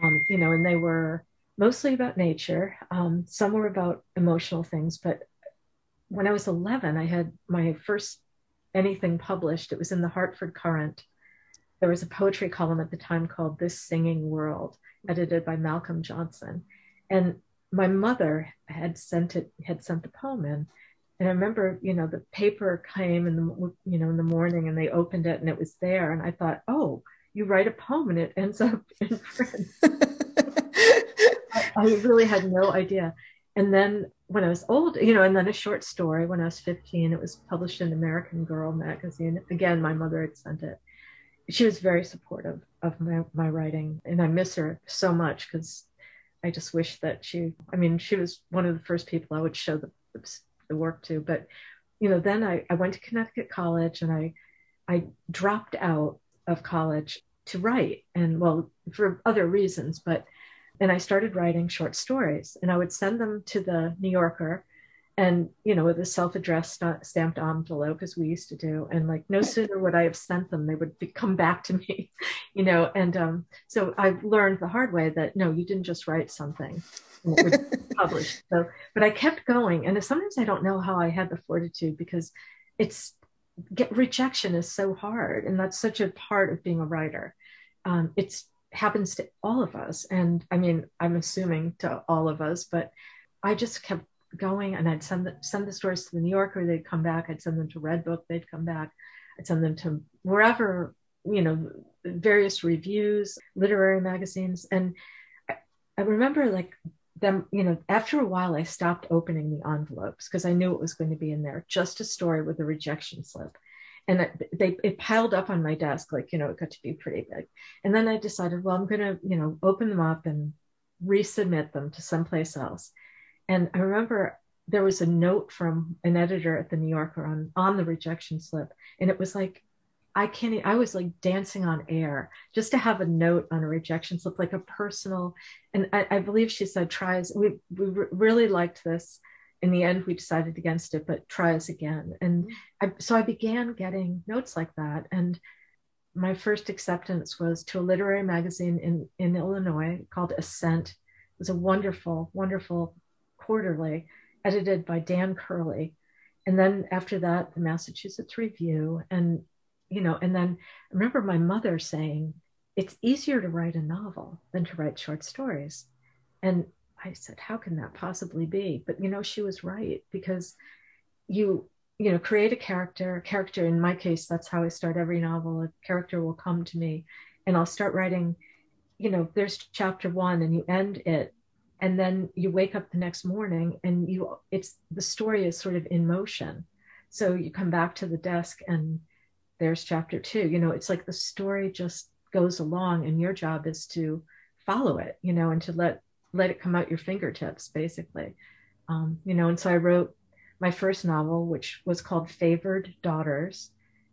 Speaker 3: um, you know, and they were mostly about nature. Um, some were about emotional things, but when I was 11, I had my first anything published. It was in the Hartford Courant. There was a poetry column at the time called This Singing World, edited by Malcolm Johnson. And my mother had sent it, had sent the poem in. And I remember, you know, the paper came in the, you know, in the morning and they opened it and it was there. And I thought, oh, you write a poem and it ends up in print. I, I really had no idea. And then when I was old, you know, and then a short story when I was 15, it was published in American Girl magazine. Again, my mother had sent it. She was very supportive of my, my writing, and I miss her so much because I just wish that she, I mean, she was one of the first people I would show the, the work to. But, you know, then I, I went to Connecticut College and I, I dropped out of college to write and well, for other reasons, but, and I started writing short stories and I would send them to the New Yorker and you know with a self-addressed stamped envelope as we used to do. And like no sooner would i have sent them they would be, come back to me you know and um, so i learned the hard way that no you didn't just write something and it was published. So but i kept going. And sometimes i don't know how i had the fortitude because it's get rejection is so hard. And that's such a part of being a writer. Um, it's happens to all of us. And i mean i'm assuming to all of us but i just kept going and I'd send the, send the stories to the New Yorker, they'd come back. I'd send them to Redbook, they'd come back. I'd send them to wherever, you know, various reviews, literary magazines. And I, I remember like them, you know, after a while, I stopped opening the envelopes because I knew it was going to be in there, just a story with a rejection slip. And they it piled up on my desk, like, you know, it got to be pretty big. And then I decided, well, I'm going to, you know, open them up and resubmit them to someplace else. And I remember there was a note from an editor at the New Yorker on, on the rejection slip. And it was like, I can't, I was like dancing on air just to have a note on a rejection slip, like a personal. And I, I believe she said, try us. We, we really liked this. In the end, we decided against it, but try us again. And I, so I began getting notes like that. And my first acceptance was to a literary magazine in, in Illinois called Ascent. It was a wonderful, wonderful quarterly, edited by Dan Curley. And then after that, the Massachusetts Review. And, you know, and then I remember my mother saying, it's easier to write a novel than to write short stories. And I said, how can that possibly be? But, you know, she was right because you, you know, create a character, character, in my case, that's how I start every novel. A character will come to me and I'll start writing, you know, there's chapter one and you end it and then you wake up the next morning and you it's the story is sort of in motion. So you come back to the desk and there's chapter two you know it's like the story just goes along and your job is to follow it you know and to let let it come out your fingertips basically. Um, you know and so i wrote my first novel which was called favored daughters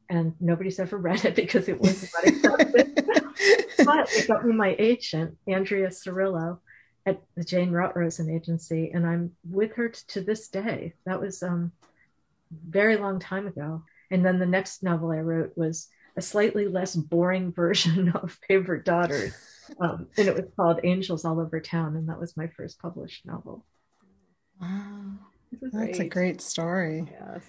Speaker 3: and nobody's ever read it because it was not accepted but it got me my agent andrea cirillo at the Jane Rotrosen agency, and I'm with her t- to this day. That was um, very long time ago. And then the next novel I wrote was a slightly less boring version of Favorite Daughters, um, and it was called Angels All Over Town, and that was my first published novel.
Speaker 1: Wow, that's great. a great story.
Speaker 3: Yes.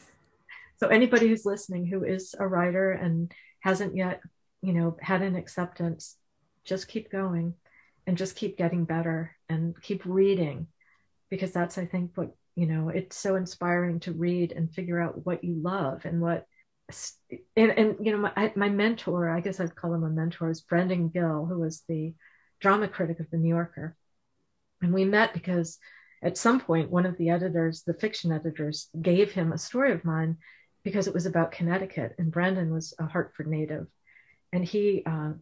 Speaker 3: So anybody who's listening who is a writer and hasn't yet, you know, had an acceptance, just keep going and just keep getting better and keep reading because that's i think what you know it's so inspiring to read and figure out what you love and what and, and you know my, my mentor i guess i'd call him a mentor is brendan gill who was the drama critic of the new yorker. And we met because at some point one of the editors the fiction editors gave him a story of mine because it was about connecticut and brendan was a hartford native. And he uh,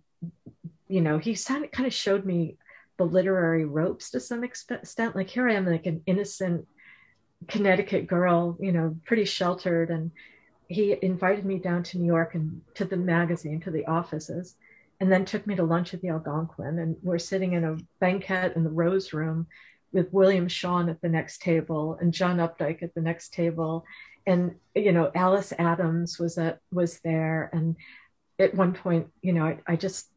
Speaker 3: you know, he kind of showed me the literary ropes to some extent. Like here I am, like an innocent Connecticut girl, you know, pretty sheltered. And he invited me down to New York and to the magazine, to the offices, and then took me to lunch at the Algonquin. And we're sitting in a banquet in the Rose Room with William Shawn at the next table and John Updike at the next table. And, you know, Alice Adams was at, was there. And at one point, you know, I, I just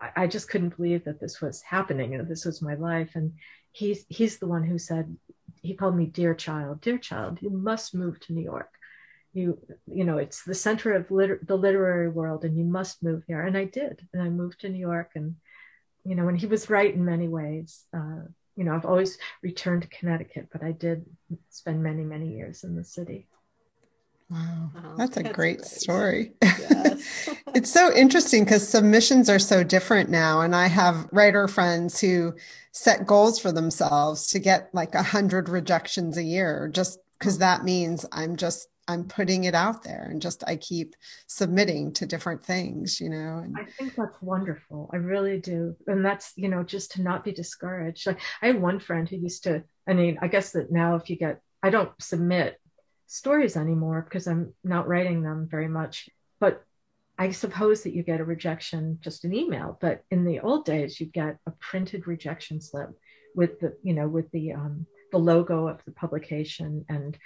Speaker 3: I just couldn't believe that this was happening and this was my life. And he's he's the one who said he called me dear child, dear child, you must move to New York. You you know it's the center of liter- the literary world, and you must move here. And I did, and I moved to New York. And you know, and he was right in many ways. Uh, you know, I've always returned to Connecticut, but I did spend many many years in the city.
Speaker 1: Wow, that's a that's great, story. Yes. it's so interesting because submissions are so different now. And I have writer friends who set goals for themselves to get like a hundred rejections a year, just because hmm. that means I'm just I'm putting it out there and just I keep submitting to different things, you know. And...
Speaker 3: I think that's wonderful. I really do. And that's, you know, just to not be discouraged. Like I had one friend who used to, I mean, I guess that now if you get I don't submit stories anymore because I'm not writing them very much. But I suppose that you get a rejection just an email. But in the old days, you'd get a printed rejection slip with the, you know, with the um, the logo of the publication and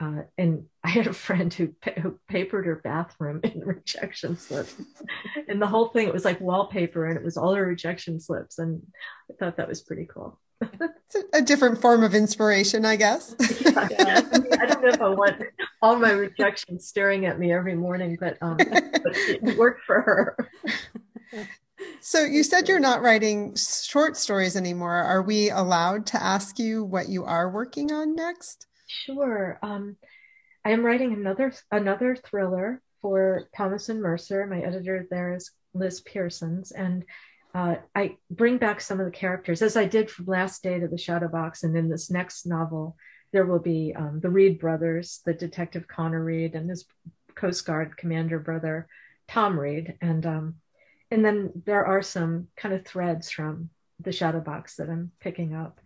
Speaker 3: uh, and I had a friend who, who papered her bathroom in rejection slips, and the whole thing it was like wallpaper, and it was all her rejection slips, and I thought that was pretty cool.
Speaker 1: it's a, a, different form of inspiration, I guess.
Speaker 3: yeah, yeah. I, mean, I, don't know if I want all my rejections staring at me every morning, but, um, but it worked for her.
Speaker 1: So you said you're not writing short stories anymore. Are we allowed to ask you what you are working on next?
Speaker 3: Sure. Um, I am writing another another thriller for Thomas and Mercer. My editor there is Liz Pearsons, and uh, I bring back some of the characters as I did from Last Day to the Shadow Box, and in this next novel there will be um, the Reed brothers, the detective Connor Reed, and his Coast Guard commander brother Tom Reed, and um, and then there are some kind of threads from the Shadow Box that I'm picking up,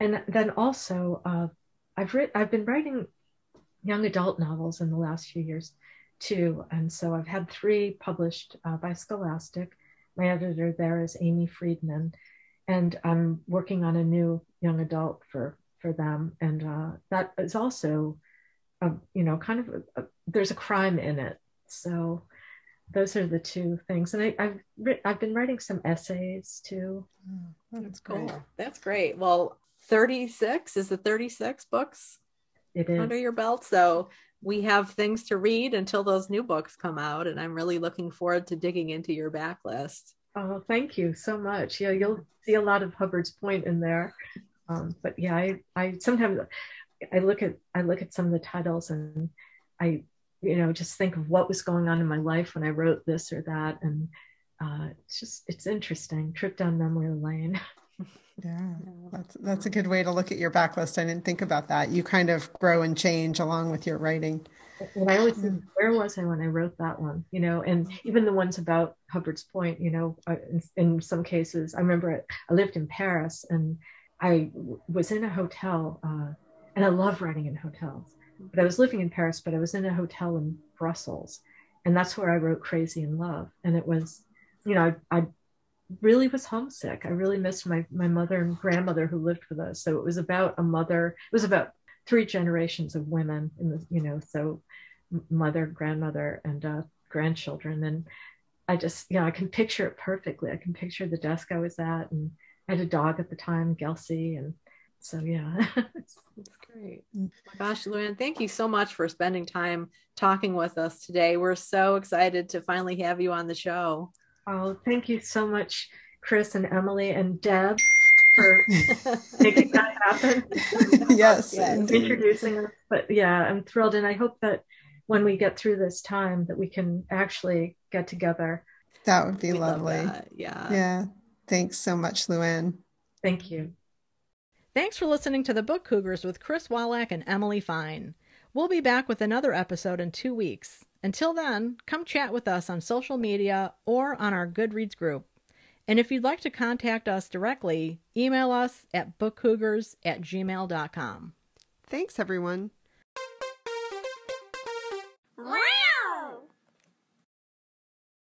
Speaker 3: and then also uh, I've written, I've been writing young adult novels in the last few years too, and so I've had three published uh, by Scholastic. My editor there is Aimee Friedman, and I'm working on a new young adult for for them, and uh, that is also, a, you know, kind of a, a, there's a crime in it. So those are the two things, and I, have I've been writing some essays too.
Speaker 2: Oh, that's cool. That's great. Well, 36 is the 36 books
Speaker 3: it is.
Speaker 2: under your belt. So we have things to read until those new books come out. And I'm really looking forward to digging into your backlist.
Speaker 3: Oh, thank you so much. Yeah, you'll see a lot of Hubbard's Point in there. Um, but yeah, I, I sometimes I look at I look at some of the titles and I you know just think of what was going on in my life when I wrote this or that and uh, it's just it's interesting trip down memory lane
Speaker 1: Yeah, that's that's a good way to look at your backlist. I didn't think about that. You kind of grow and change along with your writing.
Speaker 3: And I always think, where was I when I wrote that one? You know, and even the ones about Hubbard's Point. You know, in, in some cases, I remember I lived in Paris and I was in a hotel, uh, and I love writing in hotels. But I was living in Paris, but I was in a hotel in Brussels, and that's where I wrote Crazy in Love. And it was, you know, I, I really was homesick. I really missed my my mother and grandmother who lived with us. So it was about a mother. It was about three generations of women in the you know so mother, grandmother, and uh, grandchildren. And I just you know I can picture it perfectly. I can picture the desk I was at, and I had a dog at the time, Gelsey, and so yeah.
Speaker 2: That's great. My gosh, Luanne, thank you so much for spending time talking with us today. We're so excited to finally have you on the show.
Speaker 3: Oh, thank you so much, Chris and Emily and Deb for making that happen.
Speaker 1: yes,
Speaker 3: introducing us. But yeah, I'm thrilled, and I hope that when we get through this time, that we can actually get together.
Speaker 1: That would be we lovely.
Speaker 2: Yeah.
Speaker 1: Yeah. Thanks so much, Luanne.
Speaker 3: Thank you.
Speaker 2: Thanks for listening to the Book Cougars with Chris Wolak and Emily Fine. We'll be back with another episode in two weeks. Until then, come chat with us on social media or on our Goodreads group. And if you'd like to contact us directly, email us at bookcougars at gmail.com.
Speaker 1: Thanks, everyone.